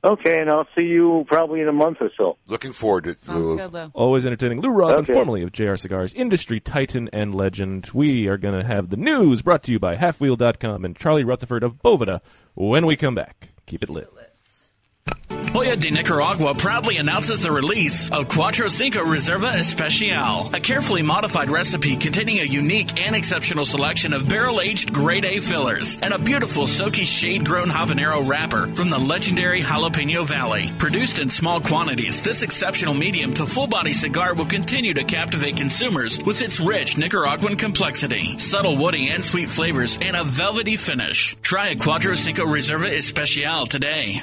Okay, and I'll see you probably in a month or so. Looking forward to it. Sounds Lou. good, Lou. Always entertaining. Lou Rothman, Okay. formerly of JR Cigars, industry titan and legend. We are going to have the news brought to you by Halfwheel.com and Charlie Rutherford of Boveda when we come back. Keep it lit. Joya de Nicaragua proudly announces the release of Cuatro Cinco Reserva Especial, a carefully modified recipe containing a unique and exceptional selection of barrel-aged grade A fillers and a beautiful silky shade-grown habanero wrapper from the legendary Jalapa Valley. Produced in small quantities, this exceptional medium to full-body cigar will continue to captivate consumers with its rich Nicaraguan complexity, subtle woody and sweet flavors, and a velvety finish. Try a Cuatro Cinco Reserva Especial today.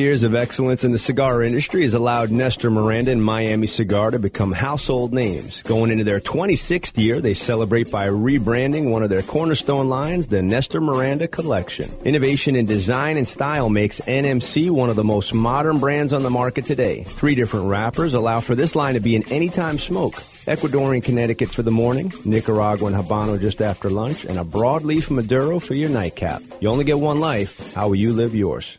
of excellence in the cigar industry has allowed Nestor Miranda and Miami Cigar to become household names. Going into their 26th year, they celebrate by rebranding one of their cornerstone lines, the Nestor Miranda Collection. Innovation in design and style makes NMC one of the most modern brands on the market today. Three different wrappers allow for this line to be an anytime smoke. Ecuadorian Connecticut for the morning, Nicaraguan Habano just after lunch, and a broadleaf Maduro for your nightcap. You only get one life. How will you live yours?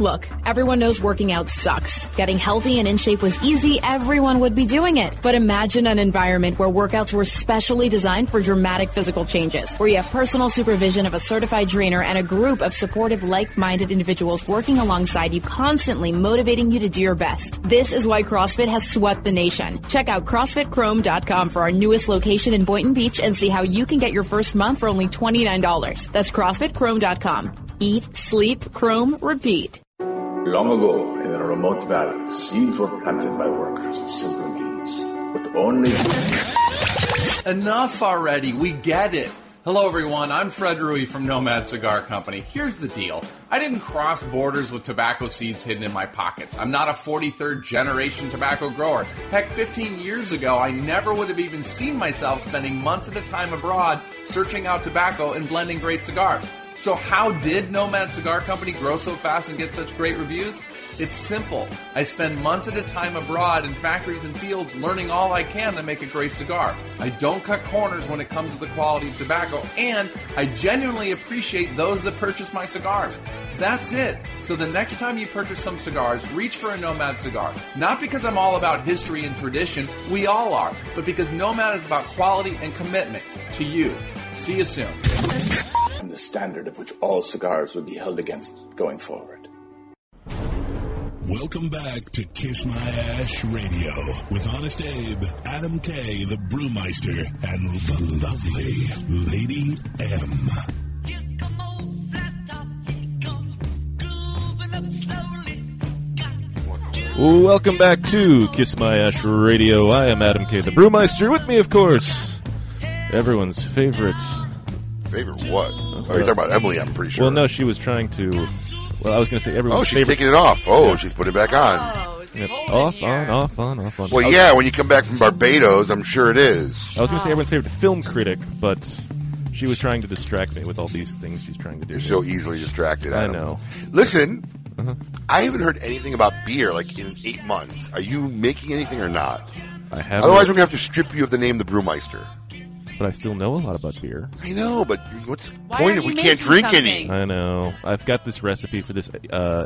Look, everyone knows working out sucks. Getting healthy and in shape was easy, everyone would be doing it. But imagine an environment where workouts were specially designed for dramatic physical changes, where you have personal supervision of a certified trainer and a group of supportive, like-minded individuals working alongside you, constantly motivating you to do your best. This is why CrossFit has swept the nation. Check out CrossFitChrome.com for our newest location in Boynton Beach and see how you can get your first month for only $29. That's CrossFitChrome.com. Eat, sleep, Chrome, repeat. Long ago, in a remote valley, seeds were planted by workers of simple means, with only. Enough already. We get it. Hello, everyone. I'm Fred Rewey from Nomad Cigar Company. Here's the deal I didn't cross borders with tobacco seeds hidden in my pockets. I'm not a 43rd generation tobacco grower. Heck, 15 years ago, I never would have even seen myself spending months at a time abroad searching out tobacco and blending great cigars. So, how did Nomad Cigar Company grow so fast and get such great reviews? It's simple. I spend months at a time abroad in factories and fields learning all I can to make a great cigar. I don't cut corners when it comes to the quality of tobacco, and I genuinely appreciate those that purchase my cigars. That's it. So the next time you purchase some cigars, reach for a Nomad cigar. Not because I'm all about history and tradition, we all are, but because Nomad is about quality and commitment to you. See you soon. And the standard of which all cigars would be held against going forward. Welcome back to Kiss My Ash Radio with Honest Abe, Adam K, the Brewmeister, and the lovely Lady M. Welcome back to Kiss My Ash Radio. I am Adam K, the Brewmeister. With me, of course, everyone's favorite. Favorite what? Oh, you're talking about Emily, I'm pretty sure. Well, no, she was trying to. Well, I was going to say everyone's Oh, she's favorite. taking it off. Oh, Yeah. she's putting it back on. Yep. Off, on, off, on, off, on. Well, was- yeah, when you come back from Barbados, I'm sure it is. I was going to say everyone's favorite film critic, but she was trying to distract me with all these things she's trying to do. You're so easily distracted. I Adam. know. Listen, Uh-huh. I haven't heard anything about beer like in eight months. Are you making anything or not? I have. Otherwise, we're gonna have to strip you of the name the Brewmeister. But I still know a lot about beer. I know, but what's the Why point aren't if we you can't making drink something? any? I know. I've got this recipe for this uh,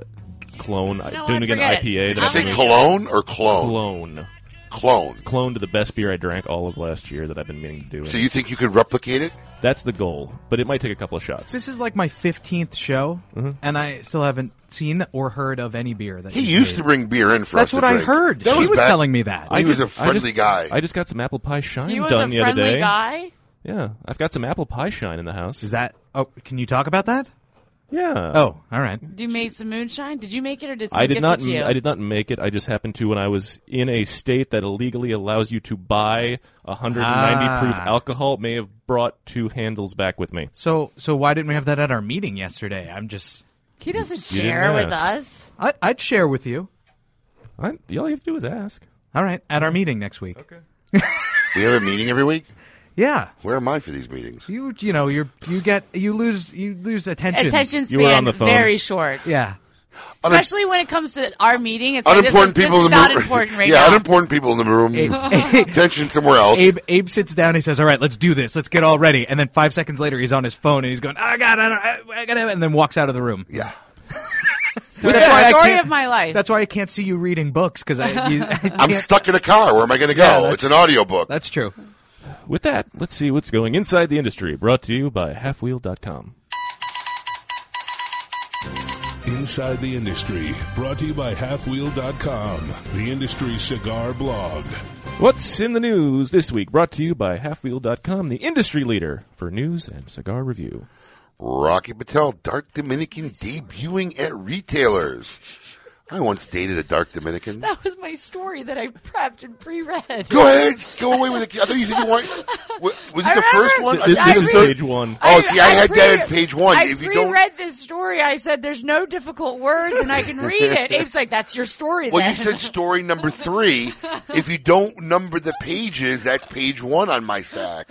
clone. know doing what? again Forget it. IPA. Did That you I've say been- cologne or clone? Clone. Clone. Clone to the best beer I drank all of last year that I've been meaning to do. So you think you could replicate it? That's the goal, but it might take a couple of shots. This is like my 15th show, Mm-hmm. and I still haven't seen or heard of any beer that He used made. to bring beer in for That's us. what to I drink. heard. That She was back- telling me that. He was a just- I friendly just- guy. I just got some apple pie shine He was done a the other friendly day. guy. Yeah, I've got some apple pie shine in the house. Is that? Oh, can you talk about that? Yeah. Oh, all right. You made some moonshine. Did you make it or did I did gift not. it to you? I did not make it. I just happened to when I was in a state that illegally allows you to buy 190 proof Ah. alcohol. May have brought two handles back with me. So, so why didn't we have that at our meeting yesterday? I'm just. He doesn't You didn't share with us. I, I'd share with you. I, all you have to do is ask. All right, at our meeting next week. Okay. We have a meeting every week. Yeah. Where am I for these meetings? You, you know, you're you get you lose you lose attention. Attention You were span the phone. very short. Yeah. Especially when it comes to our meeting. It's like, this is, Unimportant this people is in the not room. important right yeah, now. unimportant people in the room. Attention somewhere else. Abe Abe sits down. He says, "All right, let's do this. Let's get all ready." And then five seconds later, he's on his phone and he's going, "Oh God, I, don't, I, I gotta," and then walks out of the room. Yeah. Story, That's why I story can't- of my life. That's why I can't see you reading books because I, you, I I'm can't- stuck in a car. Where am I going to go? that's- it's an audiobook. That's true. With that, let's see what's going inside the industry. Brought to you by Halfwheel.com. Inside the Industry, brought to you by Halfwheel.com, the industry cigar blog. What's in the news this week? Brought to you by Halfwheel.com, the industry leader for news and cigar review. Rocky Patel, Dark Dominican debuting at retailers. I once dated a Dark Dominican. That was my story that I prepped and pre-read. Go ahead, go away with it. I thought you said you want. Was it I the first remember- one? This, I this is read- page one. Oh, see, I had that pre- as page one. I If you don't- pre-read this story. I said, "There's no difficult words, and I can read it." Abe's like, "That's your story." Well, then. you said story number three. If you don't number the pages, that's page one on my sack.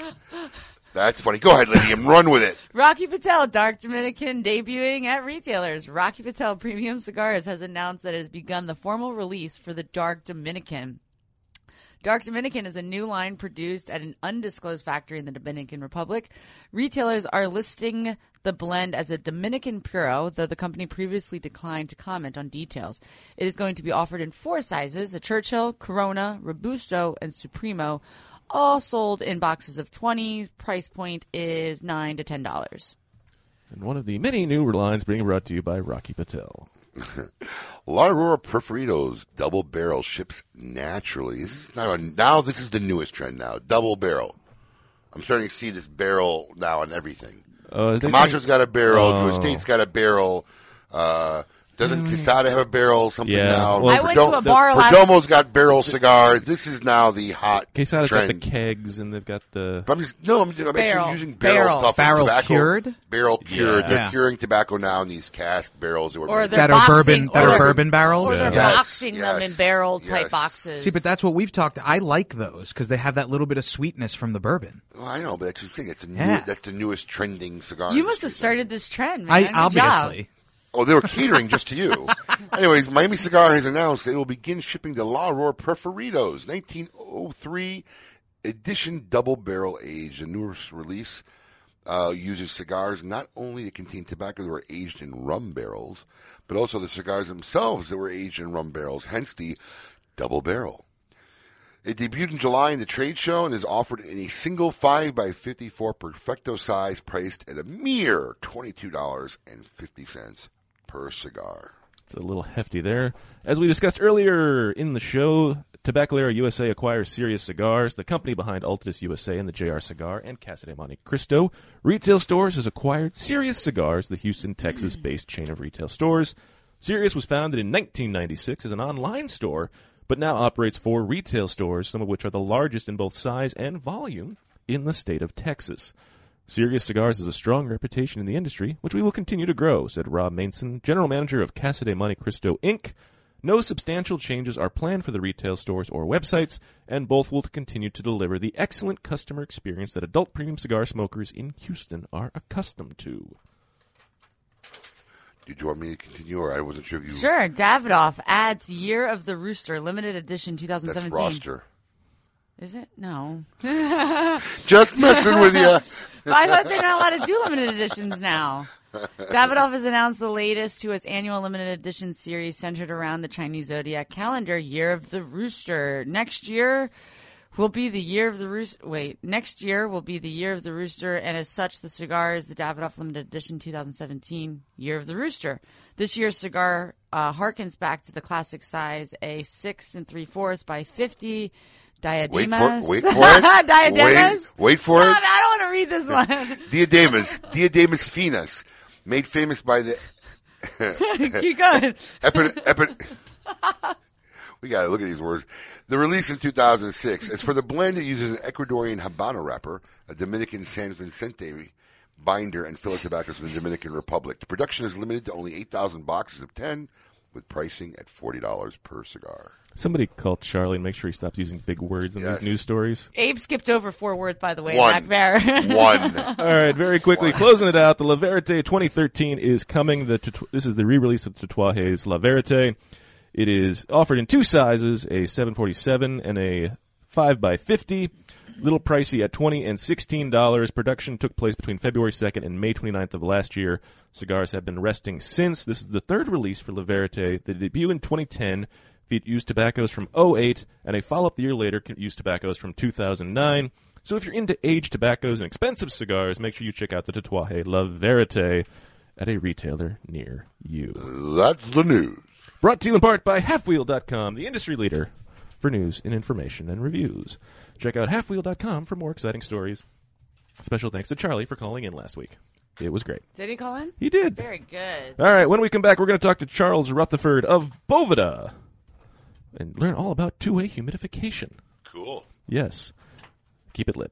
That's funny. Go ahead, and run with it. Rocky Patel, Dark Dominican, debuting at retailers. Rocky Patel Premium Cigars has announced that it has begun the formal release for the Dark Dominican. Dark Dominican is a new line produced at an undisclosed factory in the Dominican Republic. Retailers are listing the blend as a Dominican Puro, though the company previously declined to comment on details. It is going to be offered in four sizes a Churchill, Corona, Robusto, and Supremo, all sold in boxes of 20. Price point is 9 to $10. And one of the many new lines being brought to you by Rocky Patel. La Aurora Preferidos double barrel ships naturally. This is now, now this is the newest trend now. Double barrel. I'm starting to see this barrel now on everything. Uh, they Camacho's think- got a barrel. Oh. Drew Estate's got a barrel. Uh, doesn't mm. Quesada have a barrel? Something Yeah. now. Well, I went to a bar last- Perdomo's got barrel cigars. This is now the hot Quesada's got the kegs and they've got the. But I'm just no. I'm, I'm Barrel. actually using barrel, Barrel. stuff. Barrel tobacco. cured? Barrel cured. Yeah. They're Yeah. curing tobacco now in these cast barrels. That were Or made. they're That are boxing, bourbon- that or are they're- bourbon barrels? Or they're Yes, boxing them yes, in barrel type yes. boxes. See, but that's what we've talked. I like those because they have that little bit of sweetness from the bourbon. Well, I know, but that's the thing. It's a new, Yeah. that's the newest trending cigar. You must have industry started this trend, man. I Good job. obviously. Oh, they were catering just to you. Anyways, Miami Cigar has announced it will begin shipping the La Aurora Preferidos 1903 edition double barrel aged, a newest release. uh, uses cigars not only that contain tobacco that were aged in rum barrels, but also the cigars themselves that were aged in rum barrels, hence the double barrel. It debuted in July in the trade show and is offered in a single 5x54 Perfecto size priced at a mere $22.50 per cigar. It's a little hefty there. As we discussed earlier in the show, Tabacalera USA acquires Serious Cigars, the company behind Altadis USA and the JR Cigar and Casa de Montecristo. Retail Stores has acquired Serious Cigars, the Houston, Texas based chain of retail stores. Serious was founded in 1996 as an online store, but now operates four retail stores, some of which are the largest in both size and volume in the state of Texas. Serious Cigars has a strong reputation in the industry, which we will continue to grow, said Rob Mainson, general manager of Casa de Montecristo Inc. No substantial changes are planned for the retail stores or websites, and both will continue to deliver the excellent customer experience that adult premium cigar smokers in Houston are accustomed to. Did you want me to continue, or I wasn't sure if you. Sure. Davidoff adds Year of the Rooster, limited edition 2017. That's roster. Is it? No. Just messing with you. I thought they're not allowed to do limited editions now. Davidoff has announced the latest to its annual limited edition series centered around the Chinese zodiac calendar, Year of the Rooster. Next year will be the Year of the Rooster. Wait, next year will be the Year of the Rooster, and as such, the cigar is the Davidoff Limited Edition 2017 Year of the Rooster. This year's cigar uh, harkens back to the classic size, a six and three fourths by 50 Wait diademas. for, wait for it. diademas. Wait, wait for Stop, it. I don't want to read this one. Diademas. Diademas finas. Made famous by the. Keep going. Epi, epi, we got to look at these words. The release in 2006. As for the blend, it uses an Ecuadorian Habano wrapper, a Dominican San Vicente binder, and filler tobaccos from the Dominican Republic. The production is limited to only 8,000 boxes of 10, with pricing at $40 per cigar. Somebody call Charlie and make sure he stops using big words in Yes. these news stories. Abe skipped over four words, by the way. One. Back there. One. All right, very quickly, closing it out. The La Verite 2013 is coming. The Tatu- this is the re-release of Tatuajes La Verite. It is offered in two sizes: a 747 and a 5 by 50 Little pricey at 20 and 16 dollars. Production took place between February 2nd and May 29th of last year. Cigars have been resting since. This is the third release for La Verite. The debut in 2010 featured used tobaccos from 08, and a follow-up the year later used tobaccos from 2009. So if you're into aged tobaccos and expensive cigars, make sure you check out the Tatuaje La Verite at a retailer near you. That's the news. Brought to you in part by Halfwheel.com, the industry leader for news and information and reviews. Check out Halfwheel.com for more exciting stories. Special thanks to Charlie for calling in last week. It was great. Did he call in? He did. Very good. All right, when we come back, we're going to talk to Charles Rutherford of Boveda and learn all about two-way humidification. Cool. Yes. Keep it lit.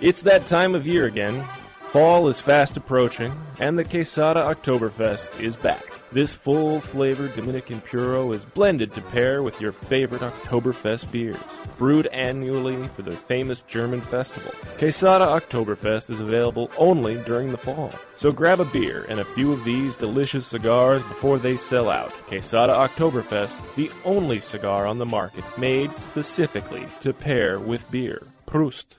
It's that time of year again. Fall is fast approaching, and the Quesada Oktoberfest is back. This full flavored Dominican Puro is blended to pair with your favorite Oktoberfest beers, brewed annually for the famous German festival. Quesada Oktoberfest is available only during the fall. So grab a beer and a few of these delicious cigars before they sell out. Quesada Oktoberfest, the only cigar on the market made specifically to pair with beer. Prost.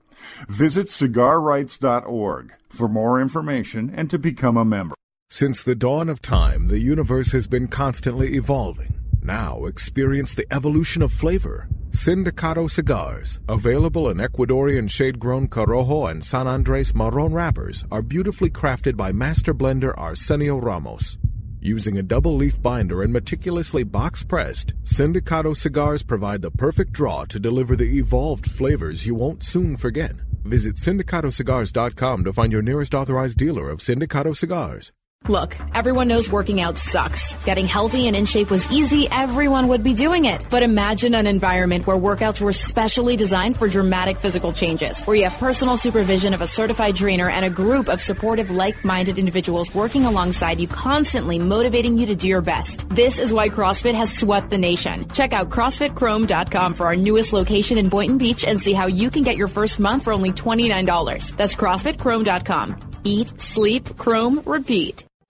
Visit cigarrights.org for more information and to become a member. Since the dawn of time, the universe has been constantly evolving. Now experience the evolution of flavor. Sindicato cigars, available in Ecuadorian shade-grown Corojo and San Andres Marron wrappers, are beautifully crafted by master blender Arsenio Ramos. Using a double leaf binder and meticulously box pressed, Sindicato cigars provide the perfect draw to deliver the evolved flavors you won't soon forget. Visit sindicatocigars.com to find your nearest authorized dealer of Sindicato cigars. Look, everyone knows working out sucks. Getting healthy and in shape was easy, everyone would be doing it. But imagine an environment where workouts were specially designed for dramatic physical changes, where you have personal supervision of a certified trainer and a group of supportive, like-minded individuals working alongside you, constantly motivating you to do your best. This is why CrossFit has swept the nation. Check out CrossFitChrome.com for our newest location in Boynton Beach and see how you can get your first month for only $29. That's CrossFitChrome.com. Eat, sleep, Chrome, repeat.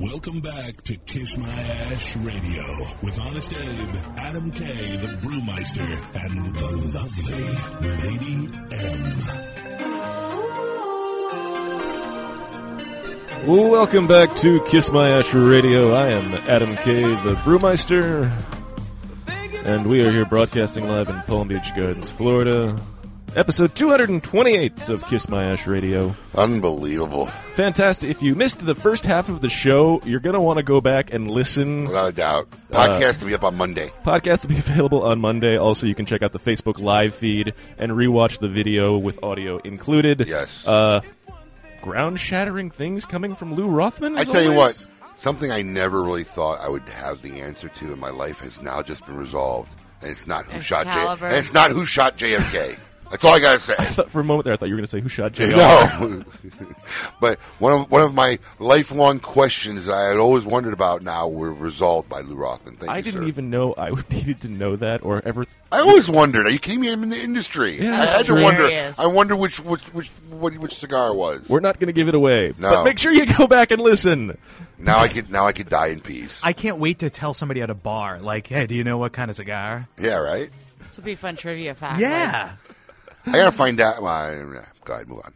Welcome back to Kiss My Ash Radio with Honest Abe, Adam K, the Brewmeister, and the lovely Lady M. Welcome back to Kiss My Ash Radio. I am Adam K, the Brewmeister, and we are here broadcasting live in Palm Beach Gardens, Florida. Episode 228 of Kiss My Ash Radio. Unbelievable. Fantastic. If you missed the first half of the show, you're going to want to go back and listen. Without a doubt. Podcast will be up on Monday. Podcast will be available on Monday. Also, you can check out the Facebook live feed and rewatch the video with audio included. Yes. Uh, ground shattering things coming from Lou Rothman. I as tell you always. what, something I never really thought I would have the answer to in my life has now just been resolved, and it's not who shot J- and it's not who shot JFK. That's all I gotta say. I thought for a moment there, I thought you were going to say who shot JR. No, but one of one of my lifelong questions that I had always wondered about now were resolved by Lou Rothman. Thank I you, didn't sir. even know I needed to know that or ever. I always wondered. Are you kidding me? I'm in the industry. Yeah, I had to that's wonder. hilarious. I wonder which which which what, which cigar it was. We're not going to give it away. No. But make sure you go back and listen. Now I could now I could die in peace. I can't wait to tell somebody at a bar, like, hey, do you know what kind of cigar? Yeah, right. This would be a fun trivia fact. Yeah. I gotta find out. Well, I- go ahead, move on.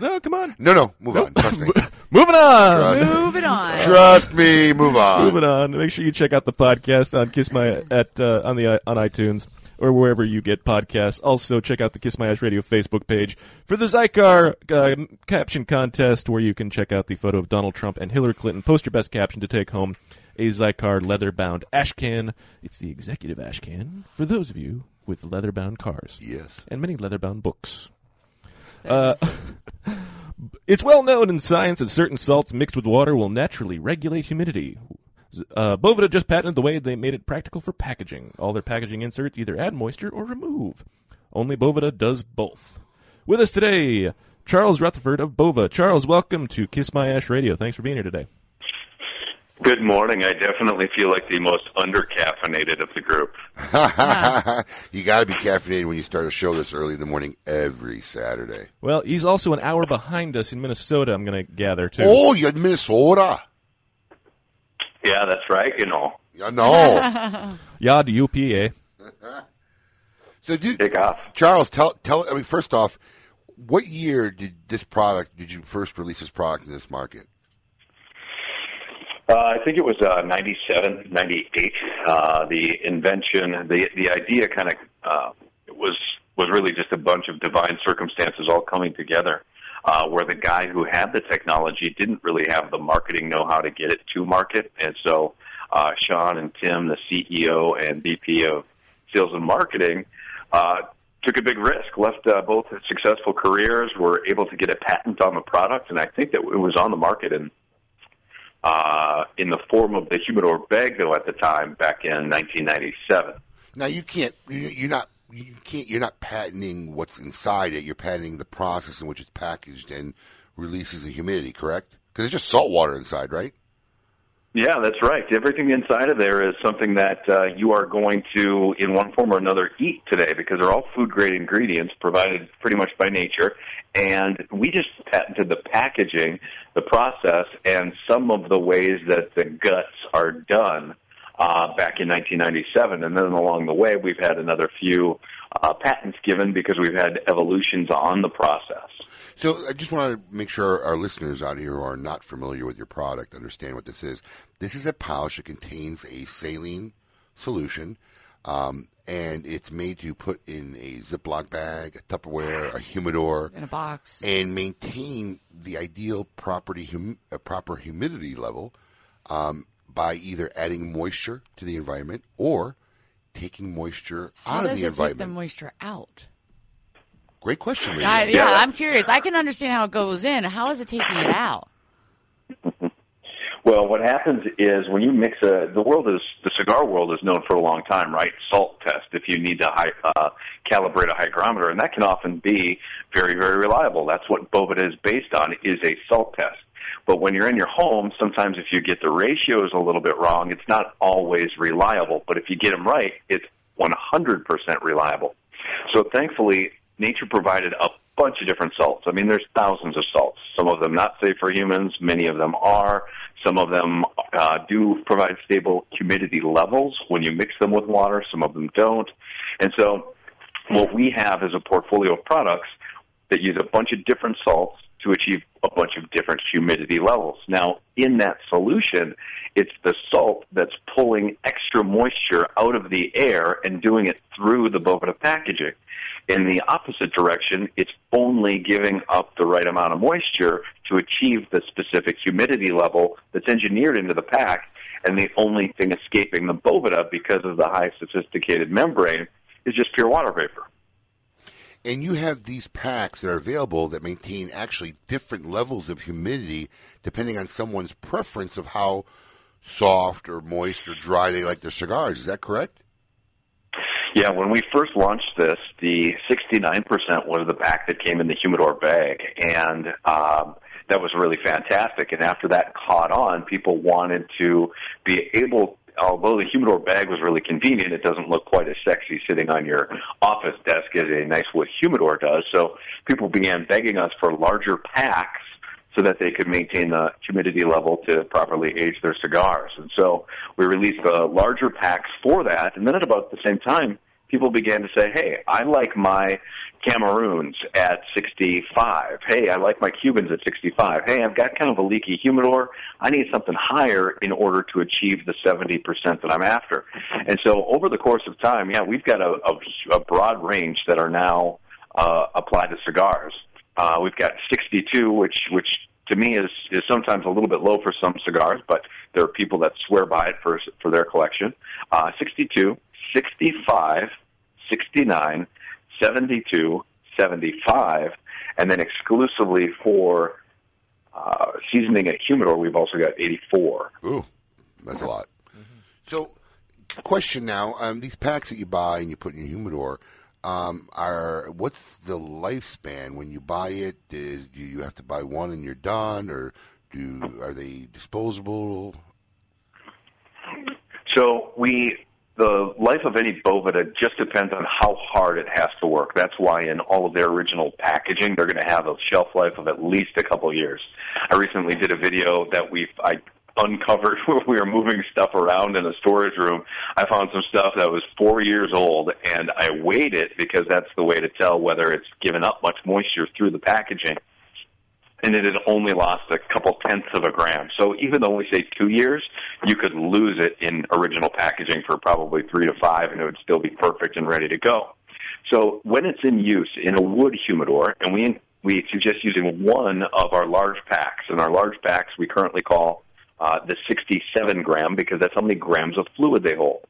No, come on. No, no, move on. Trust me. Moving on. Trust- Moving on. Trust me. Move on. Moving on. Make sure you check out the podcast on Kiss My at uh, on the on iTunes or wherever you get podcasts. Also, check out the Kiss My Ash Radio Facebook page for the Xikar uh, caption contest, where you can check out the photo of Donald Trump and Hillary Clinton. Post your best caption to take home a Xikar leather-bound ash can. It's the executive ash can for those of you with leather-bound cars. Yes. and many leather-bound books. Uh, it's well known in science that certain salts mixed with water will naturally regulate humidity. Z- Uh, Boveda just patented the way they made it practical for packaging. All their packaging inserts either add moisture or remove. Only Boveda does both. With us today, Charles Rutherford of Bova. Charles, welcome to Kiss My Ash Radio. Thanks for being here today. Good morning. I definitely feel like the most undercaffeinated of the group. you got to be caffeinated when you start a show this early in the morning every Saturday. Well, he's also an hour behind us in Minnesota, I'm going to gather, too. Oh, you're in Minnesota. Yeah, that's right. You know. I know. the UPA. So, do, Take off. Charles, tell tell. I mean, first off, what year did this product? Did you first release this product in this market? Uh, I think it was uh, 97, 98. Uh, the invention, the the idea, kind of uh, was was really just a bunch of divine circumstances all coming together. Uh, where the guy who had the technology didn't really have the marketing know-how to get it to market, and so uh, Sean and Tim, the CEO and VP of Sales and Marketing, uh, took a big risk, left uh, both successful careers, were able to get a patent on the product, and I think that it was on the market in uh, in the form of the humidor bag, though, at the time back in 1997. Now you can't. you- You're not. You can't. You're not patenting what's inside it. You're patenting the process in which it's packaged and releases the humidity. Correct? Because it's just salt water inside, right? Yeah, that's right. Everything inside of there is something that uh, you are going to, in one form or another, eat today because they're all food grade ingredients provided pretty much by nature. And we just patented the packaging, the process, and some of the ways that the guts are done uh, back in 1997. And then along the way, we've had another few uh, patents given because we've had evolutions on the process. So I just want to make sure our listeners out here who are not familiar with your product understand what this is. This is a pouch that contains a saline solution, um, and it's made to put in a Ziploc bag, a Tupperware, a humidor, In a box. and maintain the ideal property hum- uh, proper humidity level um, by either adding moisture to the environment or taking moisture How out of does the it take the environment. moisture out? Great question, Lydia. I, yeah, I'm curious. I can understand how it goes in. How is it taking it out? Well, what happens is when you mix a, the world is, the cigar world is known for a long time, right? Salt test if you need to high, uh, calibrate a hygrometer, and that can often be very, very reliable. That's what Boveda is based on, is a salt test. But when you're in your home, sometimes if you get the ratios a little bit wrong, it's not always reliable. But if you get them right, it's 100% reliable. So thankfully, nature provided a bunch of different salts. I mean, there's thousands of salts. Some of them not safe for humans. Many of them are. Some of them uh, do provide stable humidity levels when you mix them with water. Some of them don't. And so, what we have is a portfolio of products that use a bunch of different salts to achieve a bunch of different humidity levels. Now, in that solution, it's the salt that's pulling extra moisture out of the air and doing it through the Boveda packaging. In the opposite direction, it's only giving up the right amount of moisture to achieve the specific humidity level that's engineered into the pack, and the only thing escaping the Boveda because of the high sophisticated membrane is just pure water vapor. And you have these packs that are available that maintain actually different levels of humidity depending on someone's preference of how soft or moist or dry they like their cigars. Is that correct? Yeah, when we first launched this, the 69% was the pack that came in the humidor bag, and um, that was really fantastic. And after that caught on, people wanted to be able. Although the humidor bag was really convenient, it doesn't look quite as sexy sitting on your office desk as a nice wood humidor does. So people began begging us for larger packs so that they could maintain the humidity level to properly age their cigars. And so we released the larger packs for that. And then at about the same time, people began to say, hey, I like my Cameroons at 65. Hey, I like my Cubans at 65. Hey, I've got kind of a leaky humidor. I need something higher in order to achieve the 70% that I'm after. And so over the course of time, yeah, we've got a, a, a broad range that are now uh, applied to cigars. Uh, we've got 62, which which to me is is sometimes a little bit low for some cigars, but there are people that swear by it for for their collection. Uh, 62, 65, 69, 72, 75, and then exclusively for uh, seasoning at humidor, we've also got 84. Ooh, that's a lot. So, question now: um, these packs that you buy and you put in your humidor um, are what's the lifespan when you buy it? Is, do you have to buy one and you're done, or do are they disposable? So we, the life of any Boveda just depends on how hard it has to work. That's why in all of their original packaging, they're going to have a shelf life of at least a couple years. I recently did a video that we I uncovered when we were moving stuff around in a storage room. I found some stuff that was four years old, and I weighed it because that's the way to tell whether it's given up much moisture through the packaging. and it had only lost a couple tenths of a gram. So even though we say two years, you could lose it in original packaging for probably three to five, and it would still be perfect and ready to go. So when it's in use in a wood humidor, and we we suggest using one of our large packs, and our large packs we currently call uh, the 67 gram because that's how many grams of fluid they hold.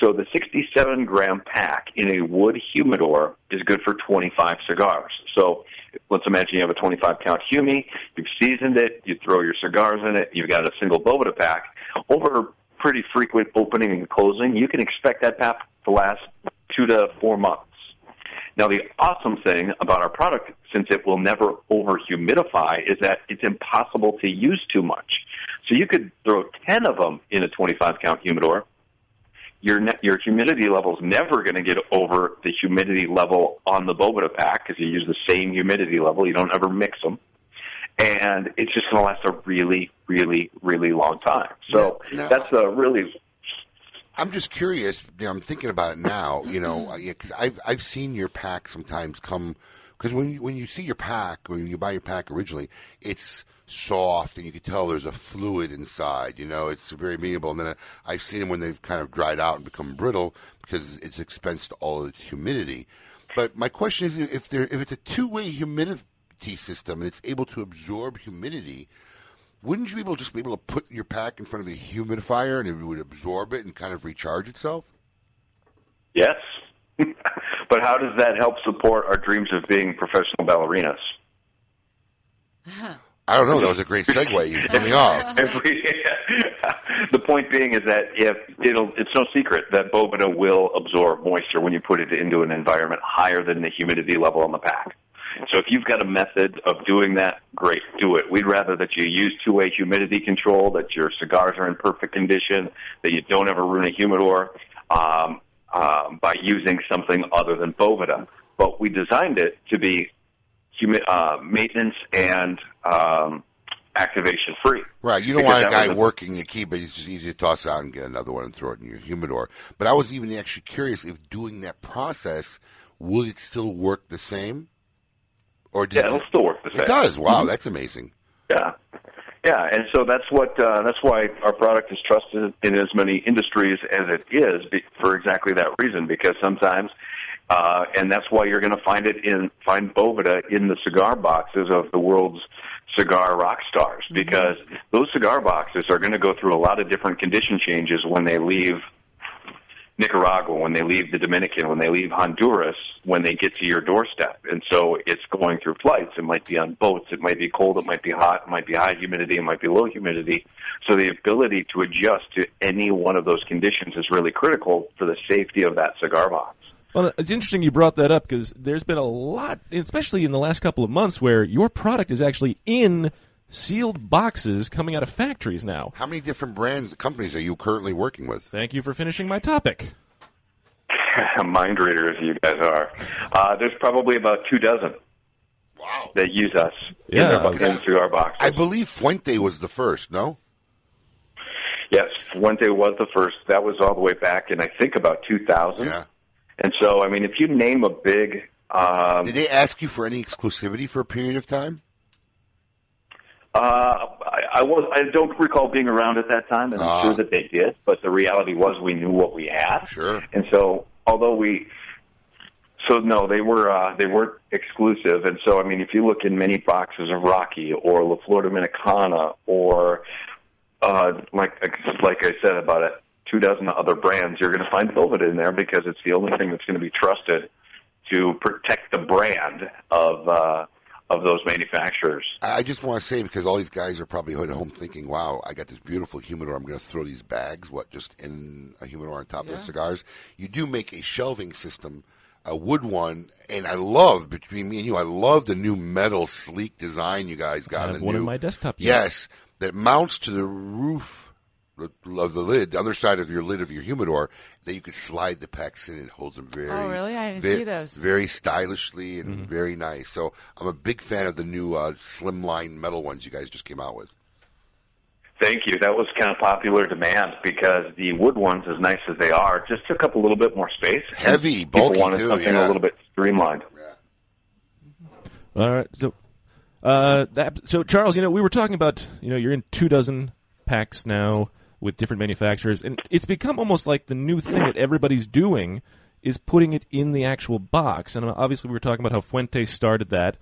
So the 67 gram pack in a wood humidor is good for 25 cigars. So let's imagine you have a 25 count Humi, you've seasoned it, you throw your cigars in it, you've got a single Boveda pack. Over pretty frequent opening and closing, you can expect that pack to last two to four months. Now, the awesome thing about our product, since it will never over humidify, is that it's impossible to use too much. So you could throw 10 of them in a 25 count humidor. Your, ne- your humidity level is never going to get over the humidity level on the Boveda pack because you use the same humidity level. You don't ever mix them. And it's just going to last a really, really, really long time. So Now- that's a really I'm just curious. You know, I'm thinking about it now. You know, uh, because I've I've seen your pack sometimes come because when you, when you see your pack when you buy your pack originally, it's soft and you can tell there's a fluid inside. You know, it's very amenable. And then I, I've seen them when they've kind of dried out and become brittle because it's expensed all its humidity. But my question is, if there if it's a two way humidity system and it's able to absorb humidity wouldn't you be able to just be able to put your pack in front of a humidifier and it would absorb it and kind of recharge itself? Yes. but how does that help support our dreams of being professional ballerinas? Uh-huh. I don't know. That was a great segue. You threw me off. The point being is that if it'll, it's no secret that Boveda will absorb moisture when you put it into an environment higher than the humidity level on the pack. So if you've got a method of doing that, great, do it. We'd rather that you use two-way humidity control, that your cigars are in perfect condition, that you don't ever ruin a humidor um, um, by using something other than Boveda. But we designed it to be humi- uh, maintenance and um, activation free. Right. You don't want a guy was working a key, but it's just easy to toss out and get another one and throw it in your humidor. But I was even actually curious if doing that process, would it still work the same? Or does Yeah, it'll still work the same. It does. Wow, Mhm. that's amazing. Yeah, yeah, and so that's what uh, that's why our product is trusted in as many industries as it is be- for exactly that reason. Because sometimes, uh, and that's why you're going to find it in find Boveda in the cigar boxes of the world's cigar rock stars. Mm-hmm. Because those cigar boxes are going to go through a lot of different condition changes when they leave Nicaragua, when they leave the Dominican, when they leave Honduras, when they get to your doorstep. And so it's going through flights. It might be on boats. It might be cold. It might be hot. It might be high humidity. It might be low humidity. So the ability to adjust to any one of those conditions is really critical for the safety of that cigar box. Well, it's interesting you brought that up because there's been a lot, especially in the last couple of months, where your product is actually in sealed boxes coming out of factories now. How many different brands, companies are you currently working with? Thank you for finishing my topic. Mind readers, you guys are. Uh, there's probably about two dozen. Wow. That use us Yeah. in, their, in cigar boxes. I believe Fuente was the first, no? Yes, Fuente was the first. That was all the way back in I think about 2000. Yeah. And so, I mean, if you name a big, um, Did they ask you for any exclusivity for a period of time? uh, I, I was I don't recall being around at that time, and I'm Ah. sure that they did. But the reality was, we knew what we had. Sure. And so, although we, so no, they were uh, they weren't exclusive. And so, I mean, if you look in many boxes of Rocky or La Florida Dominicana or uh, like like I said about it, two dozen other brands, you're going to find Velvet in there because it's the only thing that's going to be trusted to protect the brand of uh, of those manufacturers. I I just want to say because all these guys are probably at home thinking, "Wow, I got this beautiful humidor. I'm going to throw these bags, what, just in a humidor on top of the cigars." You do make a shelving system, a wood one, and I love between me and you, I love the new metal sleek design you guys got. I have the one in new- my desktop unit. Yes, that mounts to the roof of the lid, the other side of your lid of your humidor, that you could slide the packs in. It holds them very. Oh, really? I didn't ve- see those. Very stylishly and very nice. So I'm a big fan of the new uh, slimline metal ones you guys just came out with. Thank you. That was kind of popular demand because the wood ones, as nice as they are, just took up a little bit more space. Heavy, People bulky wanted too, something yeah. a little bit streamlined. All right. So Uh, that, so Charles, you know, we were talking about, you know, you're in two dozen packs now with different manufacturers, and it's become almost like the new thing that everybody's doing is putting it in the actual box. And uh, obviously, we were talking about how Fuente started that.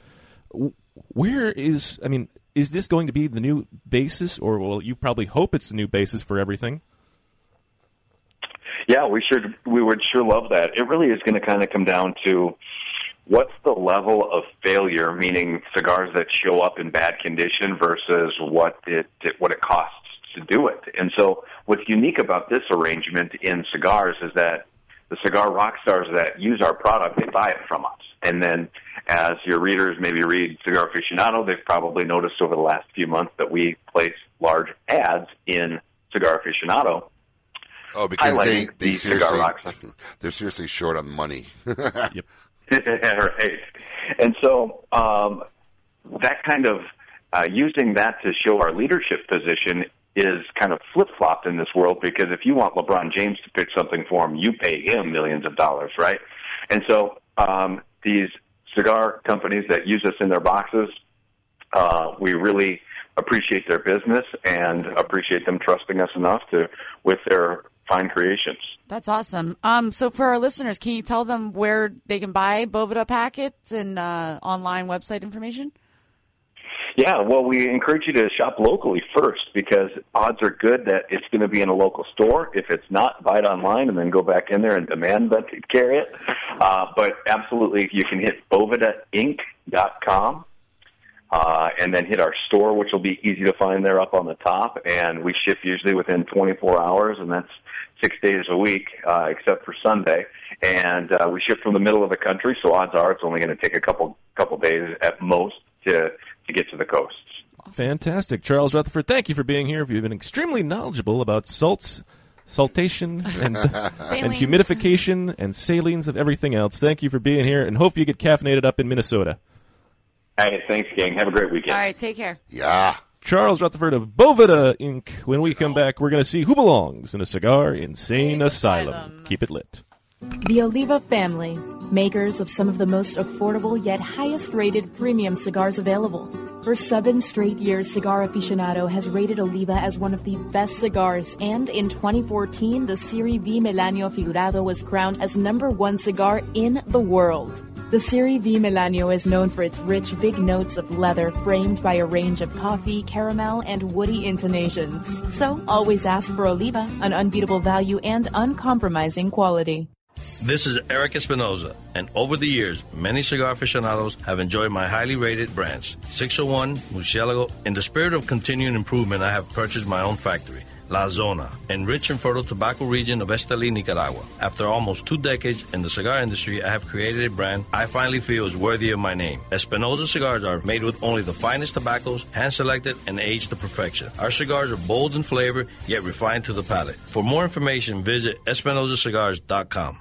Where is, I mean, is this going to be the new basis, or well, you probably hope it's the new basis for everything? Yeah, we should. We would sure love that. It really is going to kind of come down to what's the level of failure, meaning cigars that show up in bad condition versus what it what it costs to do it. And so, what's unique about this arrangement in cigars is that the cigar rock stars that use our product, they buy it from us. And then, as your readers maybe read Cigar Aficionado, they've probably noticed over the last few months that we place large ads in Cigar Aficionado. Oh, because they, they the cigar rock seriously, they're seriously short on money. yep. right. And so um, that kind of uh, using that to show our leadership position is kind of flip flopped in this world because if you want LeBron James to pitch something for him, you pay him millions of dollars, right? And so um, these cigar companies that use us in their boxes, uh, we really appreciate their business and appreciate them trusting us enough to with their fine creations. That's awesome. Um, so for our listeners, can you tell them where they can buy Boveda packets and uh, online website information? Yeah, well, we encourage you to shop locally first because odds are good that it's going to be in a local store. If it's not, buy it online and then go back in there and demand that they carry it. Uh, but absolutely, you can hit bovedainc.com uh, and then hit our store, which will be easy to find there up on the top. And we ship usually within 24 hours, and that's six days a week, uh, except for Sunday. And uh, we ship from the middle of the country, so odds are it's only going to take a couple couple days at most to to get to the coast. Fantastic, Charles Rutherford. Thank you for being here. You've been extremely knowledgeable about salts, saltation, and and humidification and salines of everything else. Thank you for being here, and hope you get caffeinated up in Minnesota. Hey, thanks, gang. Have a great weekend. All right, take care. Yeah. Charles Rutherford of Boveda Inc. When we come back, we're going to see who belongs in a cigar insane asylum. Keep it lit. The Oliva family, makers of some of the most affordable yet highest rated premium cigars available. For seven straight years, Cigar Aficionado has rated Oliva as one of the best cigars, and in 2014, the Serie V Melanio Figurado was crowned as number one cigar in the world. The Serie V Melanio is known for its rich, big notes of leather framed by a range of coffee, caramel, and woody intonations. So always ask for Oliva, an unbeatable value and uncompromising quality. This is Eric Espinosa, and over the years, many cigar aficionados have enjoyed my highly rated brands. 601, Murcielago. In the spirit of continuing improvement, I have purchased my own factory. La Zona, and rich and fertile tobacco region of Esteli, Nicaragua. After almost two decades in the cigar industry, I have created a brand I finally feel is worthy of my name. Espinosa cigars are made with only the finest tobaccos, hand selected and aged to perfection. Our cigars are bold in flavor, yet refined to the palate. For more information, visit EspinosaCigars.com.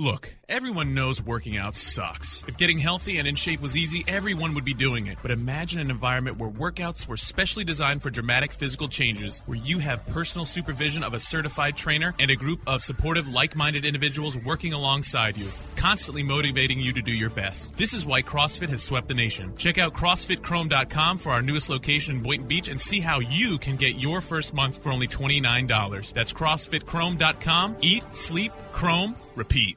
Look, everyone knows working out sucks. If getting healthy and in shape was easy, everyone would be doing it. But imagine an environment where workouts were specially designed for dramatic physical changes, where you have personal supervision of a certified trainer and a group of supportive, like minded individuals working alongside you, constantly motivating you to do your best. This is why CrossFit has swept the nation. Check out CrossFitChrome.com for our newest location in Boynton Beach and see how you can get your first month for only $29. That's CrossFitChrome.com. Eat, sleep, Chrome, repeat.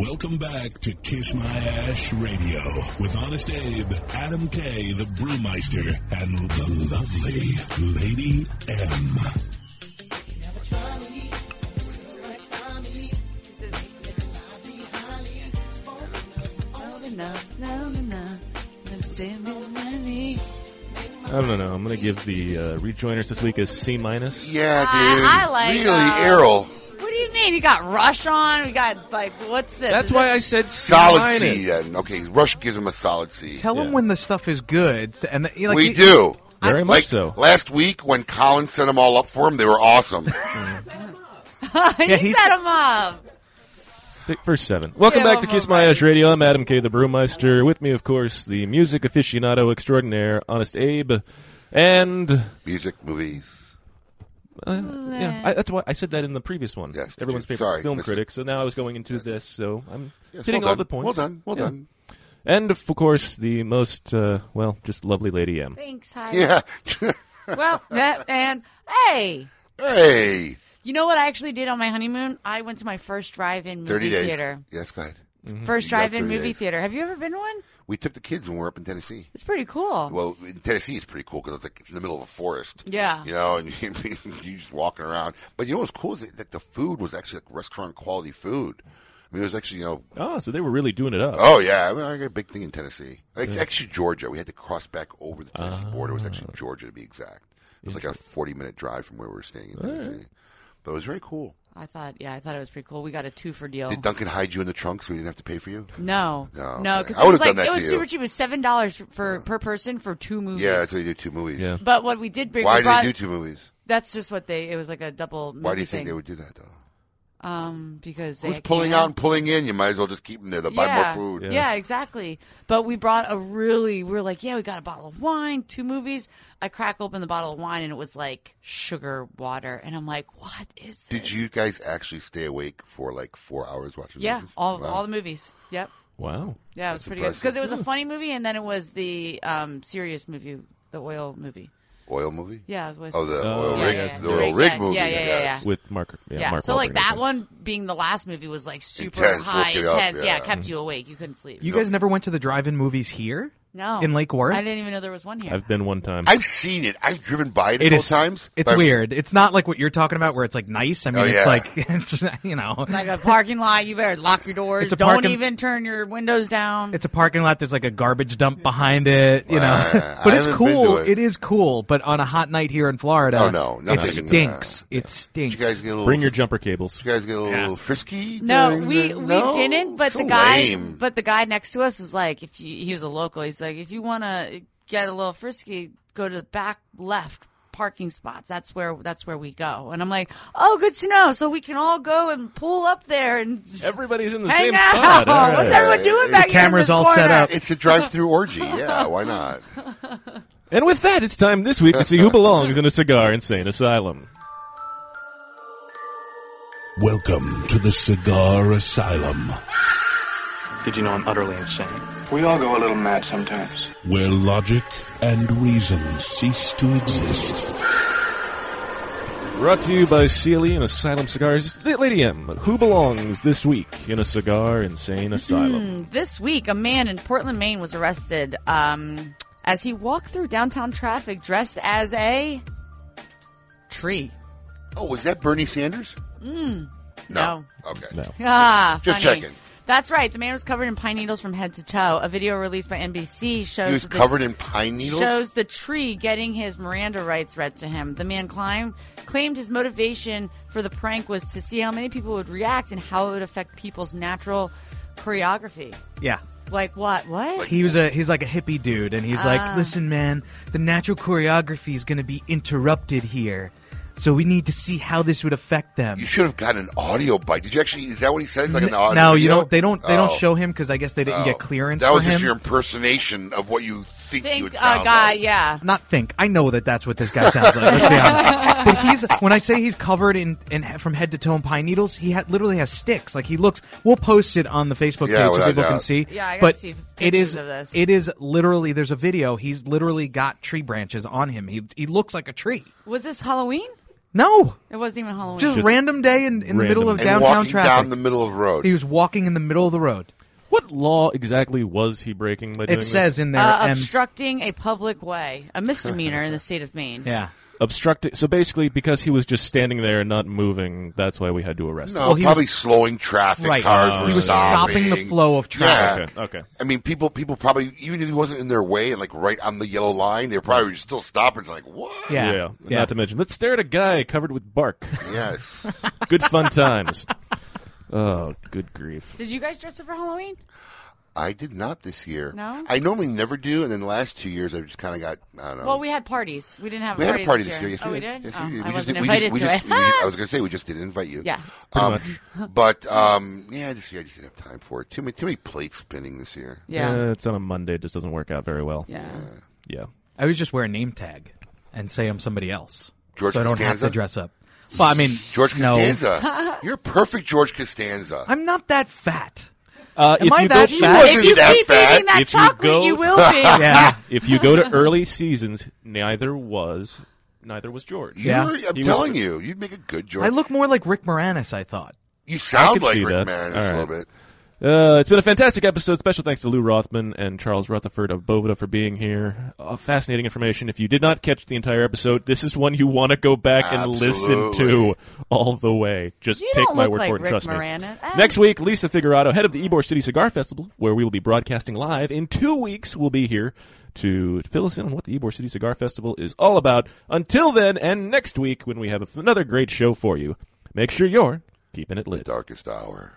Welcome back to Kiss My Ash Radio with Honest Abe, Adam K, the Brewmeister, and the lovely Lady M. I don't know. I'm going to give the uh, rejoiners this week a C minus. Yeah, dude. I, I like really, uh, Errol. What do you mean? You got Rush on. We got like what's this? That's Is why this- I said C Solid minus. C. Then okay, Rush gives him a solid C. Tell them when the stuff is good, and the, like, we you- do. Very like, much so. Last week when Colin sent them all up for him, they were awesome. you he's- set him up. Th- First seven. Welcome Yeah, back to one Kiss My right. Ash Radio. I'm Adam K, the Brewmeister. With me, of course, the music aficionado extraordinaire, Honest Abe, and Music, movies. Uh, yeah, I, that's why I said that in the previous one. Yes, did everyone's you? favorite Sorry, film missed critic. So now I was going into this, so I'm Yes, hitting well all the points. Well done, well Yeah. done. And of course, the most uh, well, just lovely Lady M. Thanks, hi. Yeah. well, that and hey, hey. you know what I actually did on my honeymoon? I went to my first drive-in movie 30 days. theater. Yes, go ahead. First You got drive-in movie days. theater. Have you ever been to one? We took the kids when we were up in Tennessee. It's pretty cool. Well, in Tennessee, it's pretty cool because it's like it's in the middle of a forest. Yeah. You know, and you, you just walking around. But you know what's cool is that like, the food was actually like restaurant quality food. I mean, it was actually you know. Oh, so they were really doing it up. Oh yeah, I, mean, I got a big thing in Tennessee. It's Yeah. Actually, Georgia. We had to cross back over the Tennessee ah. border. It was actually Georgia to be exact. It was like a forty-minute drive from where we were staying in All right. Tennessee. But it was very cool. I thought, yeah, I thought it was pretty cool. We got a two for deal. Did Duncan hide you in the trunk so we didn't have to pay for you? No, No, no, okay. because I it was would've like done that it was to you. super cheap. It was seven dollars for per person for two movies. Yeah, that's why you do two movies. Yeah. But what we did bring, Why we did brought, they do two movies? That's just what they. It was like a double. Movie Why do you think thing. they would do that though? Um, because they Who's pulling out and pulling in? You might as well just keep them there. They'll buy more food. Yeah. exactly. But we brought a really, we were like, yeah, we got a bottle of wine, two movies. I crack open the bottle of wine and it was like sugar water, and I'm like, what is? Did you guys actually stay awake for like four hours watching? Yeah, movies? all Wow. all the movies. Yep. Wow. Yeah, it was That's pretty good because it was a funny movie, and then it was the um, serious movie, the oil movie. Oil movie. Yeah, it. Oh, the Oh, oil yeah, rig, yeah, yeah. the The oil rig, rig yeah, movie. yeah, yeah, yeah, yes. With Mark, yeah, Yeah, Mark so like Wahlberg, I that think. one being the last movie was like super Intense, high, woke you up, intense. yeah. yeah. it kept you awake. You couldn't sleep. You guys never went to the drive-in movies here? No in Lake Worth? I didn't even know there was one here. I've been one time. I've seen it. I've driven by it a It couple is times. It's but- weird. It's not like what you're talking about, where it's like nice. I mean, Oh, it's yeah. like it's you know, like a parking lot, you better lock your doors. It's a Don't parking- even turn your windows down. it's a parking lot. There's like a garbage dump behind it, you know. Wow. but I it's haven't been cool. it. it is cool. But on a hot night here in Florida, Oh, no, it nothing, stinks. it stinks. You guys get a little, Bring your jumper cables. You guys get a little frisky? No, during we the- we No? didn't. But So the guy, lame. but the guy next to us was like, if you, he was a local, he's like, if you want to get a little frisky, go to the back left parking spots. That's where that's where we go. And I'm like, oh, good to know. So we can all go and pull up there and everybody's in the hang same out. spot. All right. What's everyone doing back here in this corner? It's a drive-through orgy. Yeah, why not? And with that, it's time this week to see who belongs in a cigar insane asylum. Welcome to the Cigar Asylum. Did you know I'm utterly insane? We all go a little mad sometimes. Where logic and reason cease to exist. Brought to you by CLE and Asylum Cigars. Lady M, who belongs this week in a cigar insane asylum? Hmm, this week, a man in Portland, Maine was arrested um, as he walked through downtown traffic dressed as a tree. Oh, was that Bernie Sanders? Mm, No. no. Okay. No. Ah, Just funny. checking. That's right. The man was covered in pine needles from head to toe. A video released by NBC shows He was the- covered in pine needles? Shows the tree getting his Miranda rights read to him. The man climbed, claimed his motivation for the prank was to see how many people would react and how it would affect people's natural choreography. Yeah. Like what? What? He was a he's like a hippie dude, and he's like, Ah. "Listen, man, the natural choreography is going to be interrupted here, so we need to see how this would affect them." You should have gotten an audio bite. Did you actually? Is that what he says? Like an audio? no, you video? don't. They don't. They don't Oh. show him because I guess they didn't Oh. get clearance. That for was just him. your impersonation of what you think, you would sound uh, guy, like. yeah. Not think. I know that that's what this guy sounds like. Let's be honest. But he's when I say he's covered in, in from head to toe in pine needles, he ha- literally has sticks. Like he looks. We'll post it on the Facebook Yeah, page so without people can see. Yeah, I gotta but see it pictures is of this. it is literally. There's a video. He's literally got tree branches on him. He he looks like a tree. Was this Halloween? No, It wasn't even Halloween. just, random day in, in the middle of And downtown walking traffic. down the middle of the road. He was walking in the middle of the road. What law exactly was he breaking by doing It says in there. Uh, and- obstructing a public way, a misdemeanor in the state of Maine. yeah. Obstructing. So basically, because he was just standing there and not moving, that's why we had to arrest him. No, him. probably slowing traffic. Right. Cars were he was stopping the flow of traffic. Yeah. Okay, okay. I mean, people, people probably even if he wasn't in their way and like right on the yellow line, they're probably were still stopping. It's like what? Yeah. Yeah. Not to mention, let's stare at a guy covered with bark. Yes. Good fun times. Oh, good grief. Did you guys dress up for Halloween? I did not this year. No? I normally never do, and then the last two years I've just kind of got. I don't know. Well, we had parties. We didn't have we a had a party this this year. Yes, oh, we we did. did. Yes, oh, we did. I We just wasn't did- we invited just, we to just, it. we- I was going to say we just didn't invite you. Yeah. Um, much. But um, yeah, this year I just didn't have time for it. Too many, too many plates spinning this year. Yeah. Uh, it's on a Monday. It just doesn't work out very well. Yeah. Yeah. I would just wear a name tag and say I'm somebody else, George so I don't have to dress up. Well, I mean, George no. Costanza. You're perfect, George Costanza. I'm not that fat. Uh, Am if I you that go, fat? If you that keep fat. eating that If you chocolate, go- you will be. Yeah. if you go to early seasons, neither was neither was George. Yeah. You're- I'm He was- telling you, you'd make a good George. I look more like Rick Moranis. I thought. you sound could like see Rick that. Moranis All a right. little bit. Uh, it's been a fantastic episode. Special thanks to Lou Rothman and Charles Rutherford of Boveda for being here. Uh, fascinating information. If you did not catch the entire episode, this is one you want to go back and listen to all the way. Just You take my look word like for it. Rick Trust Moranis. me. Ah. Next week, Lisa Figueroa, head of the Ybor City Cigar Festival, where we will be broadcasting live. In two weeks, we'll be here to fill us in on what the Ybor City Cigar Festival is all about. Until then, and next week, when we have another great show for you, make sure you're keeping it lit. Darkest hour.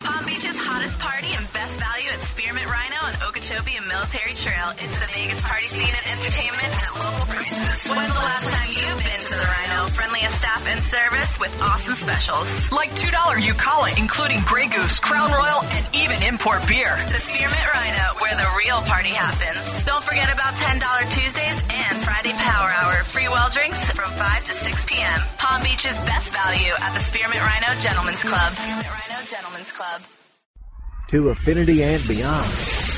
Palm Beach's hottest party and best value at Spearmint Rhino and Okeechobee and Military Trail. It's the Vegas party scene and entertainment at local prices. When's the last time you've been to the Rhino? Friendliest staff and service with awesome specials. Like $2 Eucala, including Grey Goose, Crown Royal, and even import beer. The Spearmint Rhino, where the real party happens. Don't forget about $10 Tuesdays and Friday Power Hour. Free well drinks from 5 to 6 p.m. Palm Beach's best value at the Spearmint Rhino Gentlemen's Club. Spearmint Rhino Gentlemen's Club. To affinity and beyond.